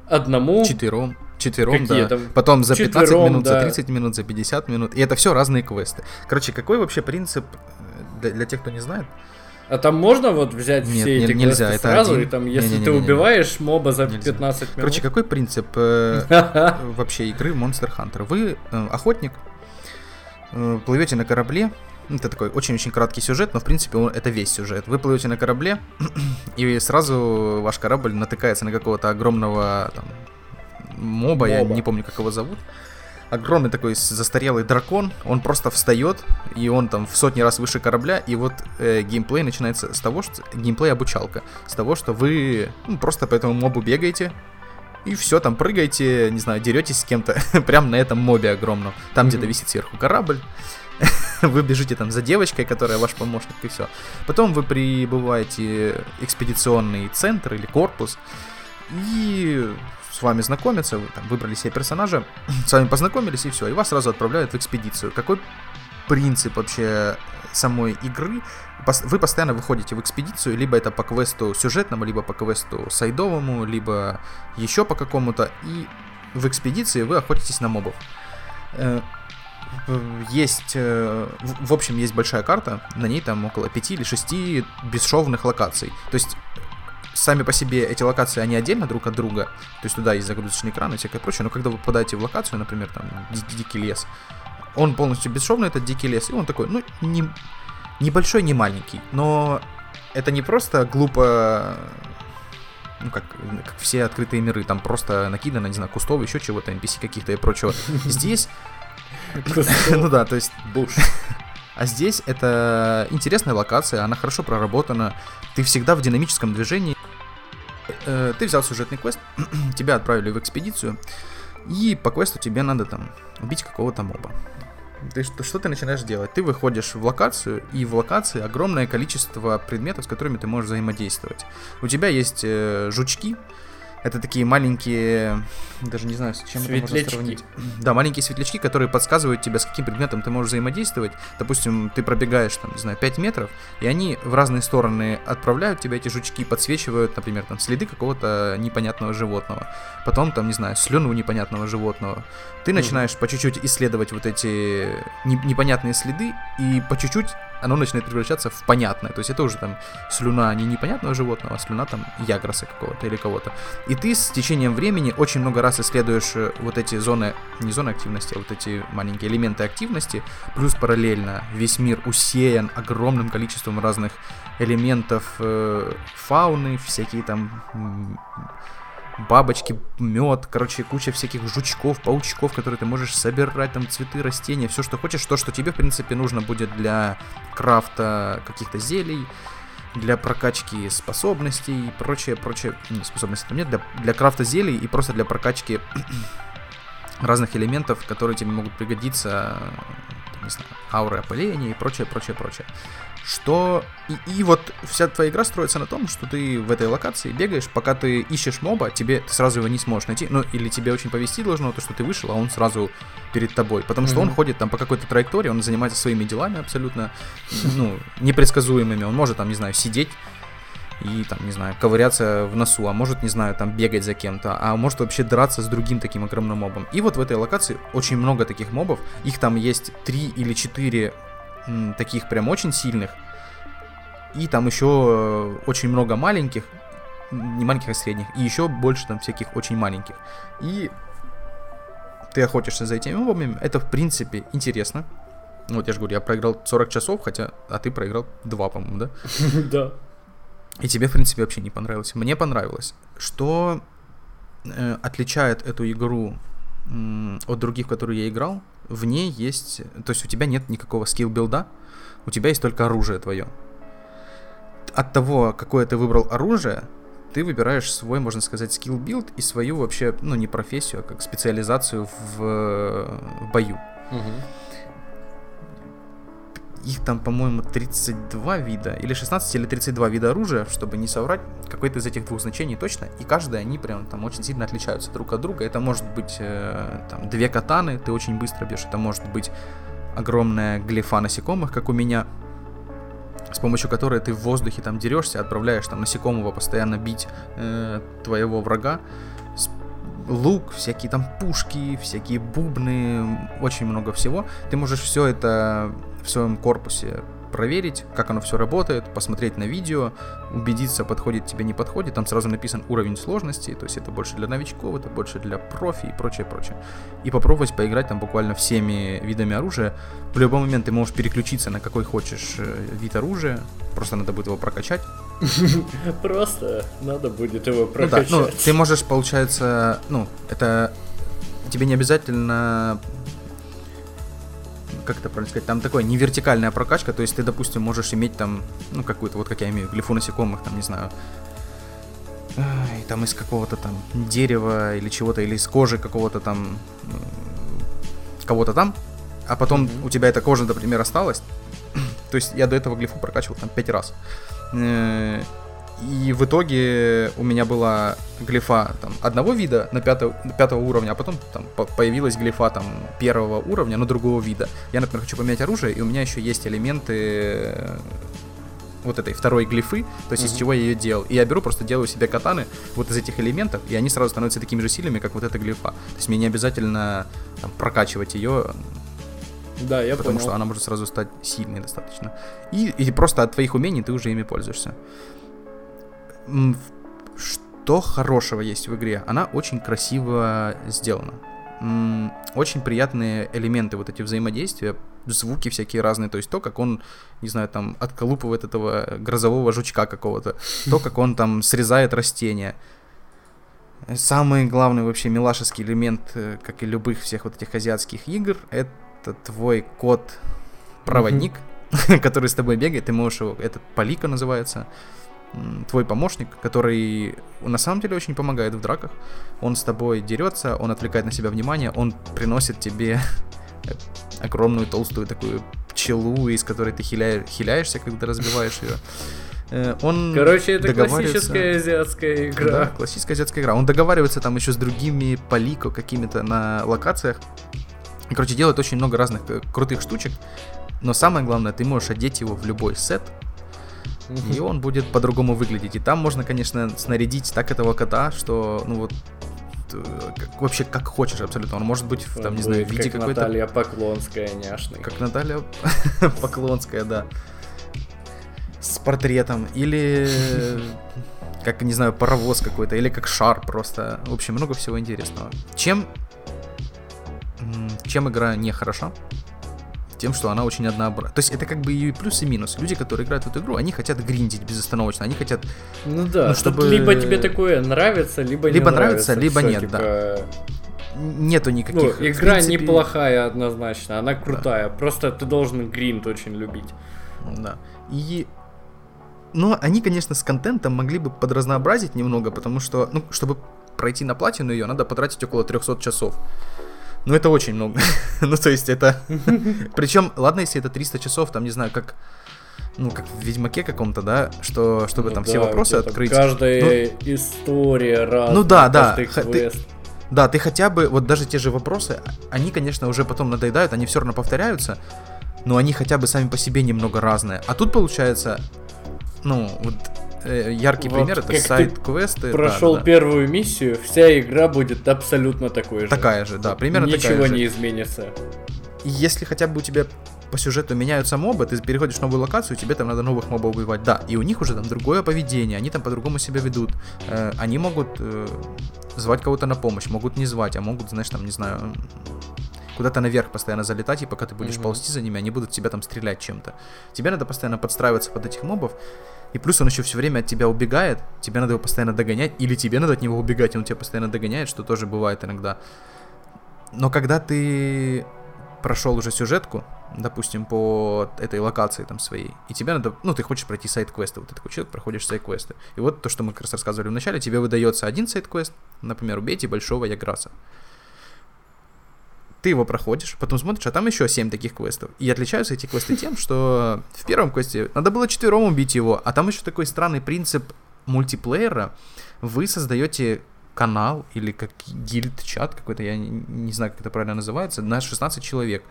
одному. Четвером. Четвером, Какие да. там? Потом за 15 Четвером, минут, за да. 30 минут, за 50 минут. И это все разные квесты. Короче, какой вообще принцип э, для, для тех, кто не знает? А там можно вот взять Нет, все не- эти нельзя, это сразу, один. и там, если ты Не-не-не-не-не. убиваешь моба за Нельзя. 15 минут... Короче, какой принцип э, вообще игры Monster Hunter? Вы э, охотник, э, плывете на корабле. Это такой очень-очень краткий сюжет, но в принципе он- это весь сюжет. Вы плывете на корабле, и сразу ваш корабль натыкается на какого-то огромного там, моба, я Моба. не помню, как его зовут. Огромный такой застарелый дракон, он просто встает, и он там в сотни раз выше корабля, и вот э, геймплей начинается с того, что... Геймплей обучалка. С того, что вы ну, просто по этому мобу бегаете, и все, там прыгаете, не знаю, деретесь с кем-то, прям на этом мобе огромном. Там где-то висит сверху корабль, вы бежите там за девочкой, которая ваш помощник, и все. Потом вы прибываете в экспедиционный центр или корпус, и с вами знакомятся, вы там выбрали себе персонажа, с вами познакомились, и все, и вас сразу отправляют в экспедицию. Какой принцип вообще самой игры? Вы постоянно выходите в экспедицию, либо это по квесту сюжетному, либо по квесту сайдовому, либо еще по какому-то, и в экспедиции вы охотитесь на мобов. Э, Есть, э, в общем, есть большая карта, на ней там около 5 или 6 бесшовных локаций. То есть сами по себе эти локации, они отдельно друг от друга, то есть туда есть загрузочный экран и всякое прочее, но когда вы попадаете в локацию, например, там, ди- дикий лес, он полностью бесшовный, этот дикий лес, и он такой, ну, не, небольшой, не маленький, но это не просто глупо, ну, как, как все открытые миры, там просто накидано, не знаю, кустов, еще чего-то, NPC каких-то и прочего. Здесь, ну да, то есть Буш. а здесь это интересная локация, она хорошо проработана. Ты всегда в динамическом движении. Э, Ты взял сюжетный квест, тебя отправили в экспедицию, и по квесту тебе надо там убить какого-то моба. ты, что, что ты начинаешь делать? Ты выходишь в локацию, и в локации огромное количество предметов, с которыми ты можешь взаимодействовать. У тебя есть э, жучки, это такие маленькие, даже не знаю, с чем это можно сравнить. Да, маленькие светлячки, которые подсказывают тебе, с каким предметом ты можешь взаимодействовать. Допустим, ты пробегаешь, там, не знаю, 5 метров, и они в разные стороны отправляют тебя, эти жучки подсвечивают, например, там, следы какого-то непонятного животного. Потом, там, не знаю, слюну непонятного животного. Ты начинаешь по чуть-чуть исследовать вот эти непонятные следы, и по чуть-чуть оно начинает превращаться в понятное. То есть это уже там слюна не непонятного животного, а слюна там ягроса какого-то или кого-то. И ты с течением времени очень много раз исследуешь э, вот эти зоны, не зоны активности, а вот эти маленькие элементы активности, плюс параллельно весь мир усеян огромным количеством разных элементов э, фауны, всякие там бабочки, мед, короче, куча всяких жучков, паучков, которые ты можешь собирать, там цветы, растения, все, что хочешь, то, что тебе, в принципе, нужно будет для крафта каких-то зелий, для прокачки способностей и прочее, прочее, не, способностей там нет, для, для крафта зелий и просто для прокачки разных элементов, которые тебе могут пригодиться, не знаю, ауры опыления и прочее, прочее, прочее что... И, и вот вся твоя игра строится на том, что ты в этой локации бегаешь, пока ты ищешь моба, тебе ты сразу его не сможешь найти. Ну, или тебе очень повезти должно, то, что ты вышел, а он сразу перед тобой. Потому что mm-hmm. он ходит там по какой-то траектории, он занимается своими делами абсолютно, ну, непредсказуемыми. Он может там, не знаю, сидеть и там, не знаю, ковыряться в носу, а может, не знаю, там бегать за кем-то, а может вообще драться с другим таким огромным мобом. И вот в этой локации очень много таких мобов, их там есть три или четыре таких прям очень сильных. И там еще э, очень много маленьких, не маленьких, а средних, и еще больше там всяких очень маленьких. И ты охотишься за этими мобами, это в принципе интересно. Вот я же говорю, я проиграл 40 часов, хотя, а ты проиграл 2, по-моему, да? Да. И тебе, в принципе, вообще не понравилось. Мне понравилось. Что э, отличает эту игру от других, в которые я играл, в ней есть... То есть у тебя нет никакого скилл-билда, у тебя есть только оружие твое. От того, какое ты выбрал оружие, ты выбираешь свой, можно сказать, skill build и свою вообще, ну, не профессию, а как специализацию в, в бою. Угу. Их там, по-моему, 32 вида, или 16, или 32 вида оружия, чтобы не соврать, какое-то из этих двух значений точно, и каждое они прям там очень сильно отличаются друг от друга. Это может быть э, там две катаны, ты очень быстро бьешь, это может быть огромная глефа насекомых, как у меня, с помощью которой ты в воздухе там дерешься, отправляешь там насекомого постоянно бить э, твоего врага. Лук, всякие там пушки, всякие бубны, очень много всего. Ты можешь все это в своем корпусе проверить, как оно все работает, посмотреть на видео, убедиться, подходит тебе, не подходит. Там сразу написан уровень сложности, то есть это больше для новичков, это больше для профи и прочее, прочее. И попробовать поиграть там буквально всеми видами оружия. В любой момент ты можешь переключиться на какой хочешь э, вид оружия, просто надо будет его прокачать. Просто надо будет его прокачать. Ну, да, ну, ты можешь, получается, ну, это тебе не обязательно как это правильно сказать, там такое не вертикальная прокачка, то есть ты, допустим, можешь иметь там, ну, какую-то, вот как я имею, глифу насекомых, там, не знаю, там из какого-то там дерева или чего-то, или из кожи какого-то там, кого-то там, а потом mm-hmm. у тебя эта кожа, например, осталась, то есть я до этого глифу прокачивал там 5 раз, э, и в итоге у меня была глифа там, одного вида на пятого, пятого уровня, а потом там появилась глифа там первого уровня, но другого вида. Я, например, хочу поменять оружие, и у меня еще есть элементы э, вот этой второй глифы, то есть mm-hmm. из чего я ее делал. И я беру, просто делаю себе катаны вот из этих элементов, и они сразу становятся такими же сильными, как вот эта глифа. То есть мне не обязательно там, прокачивать ее. Да, я Потому понял. что она может сразу стать сильной достаточно. И, и просто от твоих умений ты уже ими пользуешься что хорошего есть в игре? Она очень красиво сделана. Очень приятные элементы вот эти взаимодействия, звуки всякие разные, то есть то, как он, не знаю, там отколупывает этого грозового жучка какого-то, то, как он там срезает растения. Самый главный вообще милашеский элемент, э, как и любых всех вот этих азиатских игр, это твой кот-проводник, который с тобой бегает, ты можешь его, этот Полика называется, твой помощник, который на самом деле очень помогает в драках. Он с тобой дерется, он отвлекает на себя внимание, он приносит тебе огромную толстую такую пчелу, из которой ты хиляешь, хиляешься, когда разбиваешь ее. Э, он Короче, это классическая азиатская игра. Да, классическая азиатская игра. Он договаривается там еще с другими полико какими-то на локациях. Короче, делает очень много разных э, крутых штучек. Но самое главное, ты можешь одеть его в любой сет, и он будет по-другому выглядеть. И там можно, конечно, снарядить так этого кота, что, ну вот, э, как, вообще как хочешь абсолютно. Он может быть, Он там, не будет знаю, в виде как какой-то... Наталья Поклонская, няшный. Как Наталья Поклонская, да. С портретом. Или как, не знаю, паровоз какой-то. Или как шар просто. В общем, много всего интересного. Чем... Чем игра не хороша? Тем, что она очень однообразна. То есть это как бы и плюс, и минус. Люди, которые играют в эту игру, они хотят гриндить безостановочно. Они хотят Ну да, Ну, чтобы... либо тебе такое нравится, либо не Либо нравится, либо нет, типа, нету Ну, никаких... в игра принципе, неплохая однозначно, она крутая. Просто ты должен гринд очень любить. Да. И... Но они, конечно, с контентом могли бы подразнообразить немного, потому что, ну, чтобы пройти на платину ее, надо потратить около 300 часов. Ну, это очень много. ну, то есть это... Причем, ладно, если это 300 часов, там, не знаю, как... Ну, как в Ведьмаке каком-то, да, что, чтобы Ну там да, все вопросы открыть. Каждая история разная. Ну да, да, ты-. Да, ты хотя бы, вот даже те же вопросы, они, конечно, уже потом надоедают, они все равно повторяются, но они хотя бы сами по себе немного разные. А тут получается, ну, вот яркий Вот пример это как ты сайт-квесты. да, Прошел да, да. первую миссию, вся игра будет абсолютно такой же. Такая же, да, примерно Ничего такая же. не изменится. Если хотя бы у тебя по сюжету меняются мобы, ты переходишь в новую локацию, тебе там надо новых мобов убивать. Да, и у них уже там другое поведение, они там по-другому себя ведут. Э, они могут э, звать кого-то на помощь, могут не звать, а могут, знаешь, там, не знаю, куда-то наверх постоянно залетать, и пока ты будешь Мгм. ползти за ними, они будут тебя там стрелять чем-то. Тебе надо постоянно подстраиваться под этих мобов, и плюс он еще все время от тебя убегает, тебе надо его постоянно догонять, или тебе надо от него убегать, и он тебя постоянно догоняет, что тоже бывает иногда. Но когда ты прошел уже сюжетку, допустим, по этой локации там своей, и тебе надо, ну, ты хочешь пройти сайт-квесты, вот ты такой человек, проходишь сайт-квесты. И вот то, что мы как раз рассказывали в начале, тебе выдается один сайт-квест, например, убейте большого Яграса. Ты его проходишь, потом смотришь, а там еще 7 таких квестов. И отличаются эти квесты тем, что в первом квесте надо было четвером убить его, а там еще такой странный принцип мультиплеера. Вы создаете канал или как гильд-чат какой-то, я не, знаю, как это правильно называется, на 16 человек.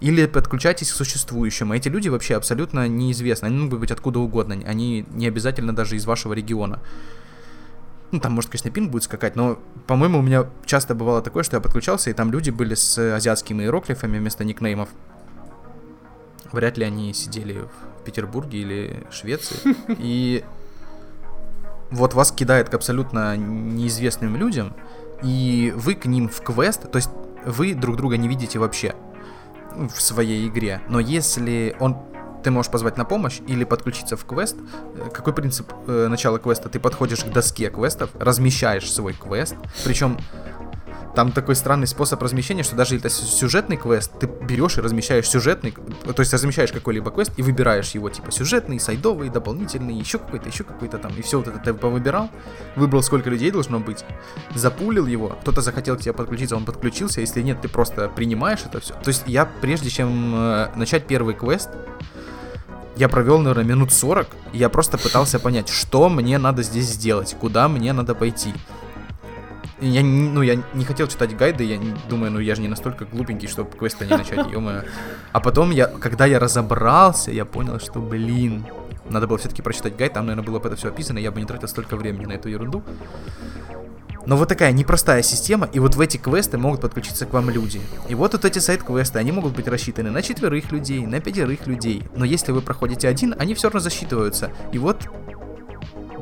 Или подключайтесь к существующим. А эти люди вообще абсолютно неизвестны. Они могут быть откуда угодно. Они не обязательно даже из вашего региона. Ну, там, может, конечно, пинг будет скакать, но, по-моему, у меня часто бывало такое, что я подключался, и там люди были с азиатскими иероглифами вместо никнеймов. Вряд ли они сидели в Петербурге или Швеции. И вот вас кидает к абсолютно неизвестным людям, и вы к ним в квест, то есть вы друг друга не видите вообще в своей игре. Но если он ты можешь позвать на помощь или подключиться в квест. Э, Какой принцип э, начала квеста? Ты подходишь к доске квестов, размещаешь свой квест, причем там такой странный способ размещения, что даже это сю- сюжетный квест, ты берешь и размещаешь сюжетный, то есть размещаешь какой-либо квест и выбираешь его, типа сюжетный, сайдовый, дополнительный, еще какой-то, еще какой-то там, и все вот это ты повыбирал, выбрал, сколько людей должно быть, запулил его, кто-то захотел к тебе подключиться, он подключился, если нет, ты просто принимаешь это все. То есть я, прежде чем э, начать первый квест, я провел, наверное, минут 40, и я просто пытался понять, что мне надо здесь сделать, куда мне надо пойти. И Я, ну, я не хотел читать гайды, я думаю, ну я же не настолько глупенький, чтобы квеста не начать, ё А потом, я, когда я разобрался, я понял, что, блин, надо было все-таки прочитать гайд, там, наверное, было бы это все описано, я бы не тратил столько времени на эту ерунду. Но вот такая непростая система, и вот в эти квесты могут подключиться к вам люди. И вот вот эти сайт-квесты, они могут быть рассчитаны на четверых людей, на пятерых людей. Но если вы проходите один, они все равно засчитываются. И вот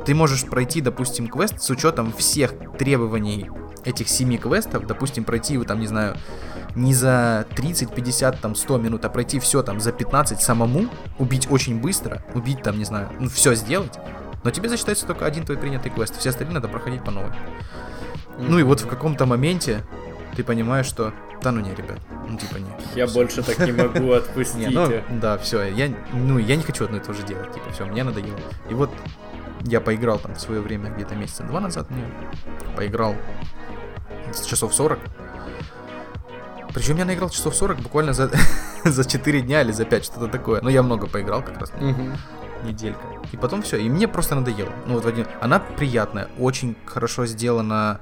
ты можешь пройти, допустим, квест с учетом всех требований этих семи квестов, допустим, пройти его там, не знаю, не за 30, 50, там, 100 минут, а пройти все там за 15 самому, убить очень быстро, убить там, не знаю, ну, все сделать, но тебе засчитается только один твой принятый квест, все остальные надо проходить по новой. Ну и вот в каком-то моменте ты понимаешь, что, да ну не, ребят, ну типа не. Я больше так не могу, Не, отпустите. ну, да, все, я, ну, я не хочу одно и то же делать, типа, все, мне надоело. И вот я поиграл там в свое время, где-то месяца два назад, мне поиграл с часов 40. Причем я наиграл часов 40 буквально за, за 4 дня или за 5, что-то такое. Но я много поиграл как раз. Угу. Неделька. И потом все. И мне просто надоело. Ну вот один. Она приятная, очень хорошо сделана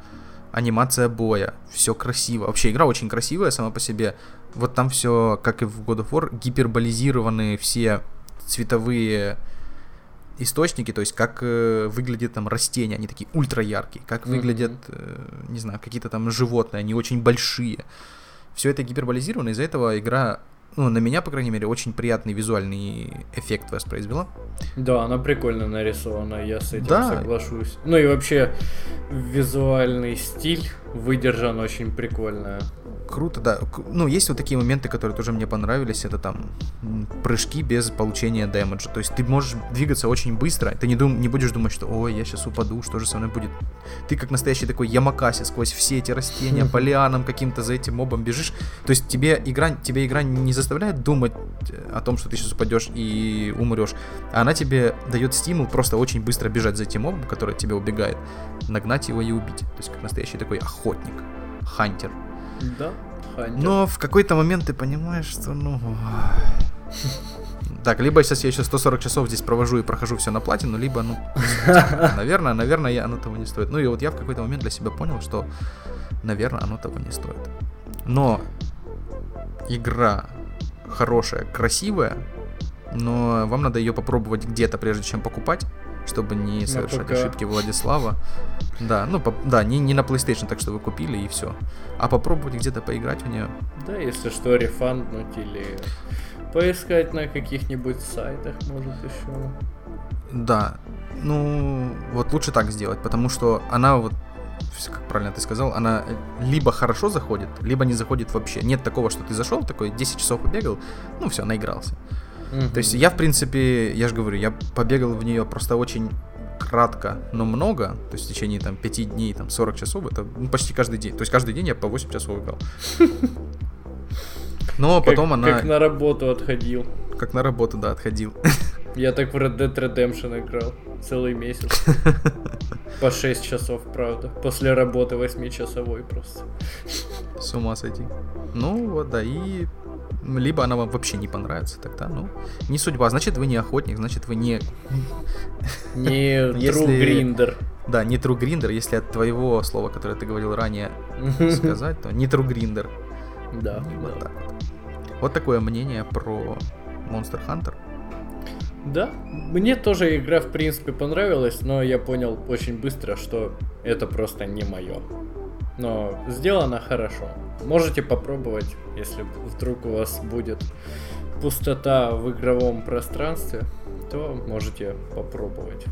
анимация боя, все красиво. Вообще игра очень красивая сама по себе. Вот там все, как и в God of War, гиперболизированы все цветовые источники, то есть как э, выглядят там растения, они такие ультра яркие, как mm-hmm. выглядят, э, не знаю, какие-то там животные, они очень большие. Все это гиперболизировано, из-за этого игра ну, на меня, по крайней мере, очень приятный визуальный эффект воспроизвела. Да, она прикольно нарисована, я с этим да. соглашусь. Ну и вообще, визуальный стиль выдержан очень прикольно круто, да. Ну, есть вот такие моменты, которые тоже мне понравились. Это там прыжки без получения дэмэджа. То есть ты можешь двигаться очень быстро. Ты не, дум, не будешь думать, что ой, я сейчас упаду, что же со мной будет. Ты как настоящий такой ямакаси сквозь все эти растения, по лианам каким-то за этим мобом бежишь. То есть тебе игра, тебе игра не заставляет думать э, о том, что ты сейчас упадешь и умрешь. А она тебе дает стимул просто очень быстро бежать за этим мобом, который от тебя убегает, нагнать его и убить. То есть как настоящий такой охотник, хантер. Да, Хантер. Но в какой-то момент ты понимаешь, что ну... Так, либо сейчас я еще 140 часов здесь провожу и прохожу все на платину, либо, ну, наверное, наверное, я, оно того не стоит. Ну и вот я в какой-то момент для себя понял, что, наверное, оно того не стоит. Но игра хорошая, красивая, но вам надо ее попробовать где-то, прежде чем покупать чтобы не совершать ошибки Владислава. Да, ну, по, да, не, не на PlayStation, так что вы купили и все. А попробовать где-то поиграть в нее. Да, если что, рефанднуть или поискать на каких-нибудь сайтах, может, еще. Да, ну, вот лучше так сделать, потому что она вот как правильно ты сказал, она либо хорошо заходит, либо не заходит вообще. Нет такого, что ты зашел, такой 10 часов побегал, ну все, наигрался. Mm-hmm. То есть я, в принципе, я же говорю, я побегал в нее просто очень кратко, но много, то есть в течение там 5 дней, там 40 часов, это ну, почти каждый день. То есть каждый день я по 8 часов играл. Но потом она... Как на работу отходил. Как на работу, да, отходил. Я так в Red Dead Redemption играл целый месяц. По 6 часов, правда. После работы 8-часовой просто. С ума сойти. Ну вот, да, и либо она вам вообще не понравится, тогда, ну, не судьба. Значит, вы не охотник, значит, вы не... Не true гриндер. Да, не true гриндер, если от твоего слова, которое ты говорил ранее, сказать, то не true гриндер. Да, вот так вот. Вот такое мнение про Monster Hunter. Да, мне тоже игра в принципе понравилась, но я понял очень быстро, что это просто не мое. Но сделано хорошо. Можете попробовать, если вдруг у вас будет пустота в игровом пространстве, то можете попробовать.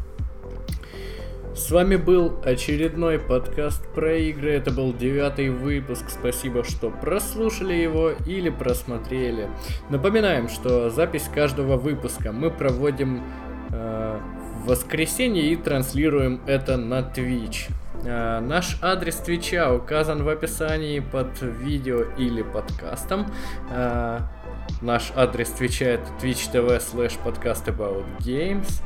С вами был очередной подкаст про игры. Это был девятый выпуск. Спасибо, что прослушали его или просмотрели. Напоминаем, что запись каждого выпуска мы проводим э, в воскресенье и транслируем это на Twitch. Э, наш адрес Твича указан в описании под видео или подкастом. Э, наш адрес Твича это twitch.tv slash podcast about games.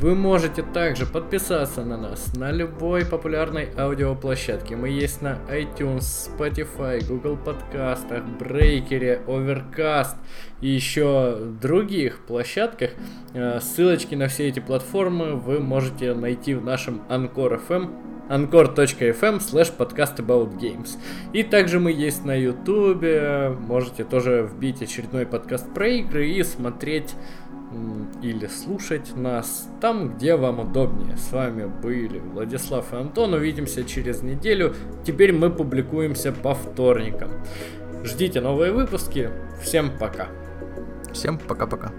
Вы можете также подписаться на нас на любой популярной аудиоплощадке. Мы есть на iTunes, Spotify, Google подкастах, Breaker, Overcast и еще других площадках. Э, ссылочки на все эти платформы вы можете найти в нашем Anchor FM anchor.fm slash podcast about games. И также мы есть на ютубе, можете тоже вбить очередной подкаст про игры и смотреть или слушать нас там, где вам удобнее. С вами были Владислав и Антон. Увидимся через неделю. Теперь мы публикуемся по вторникам. Ждите новые выпуски. Всем пока. Всем пока-пока.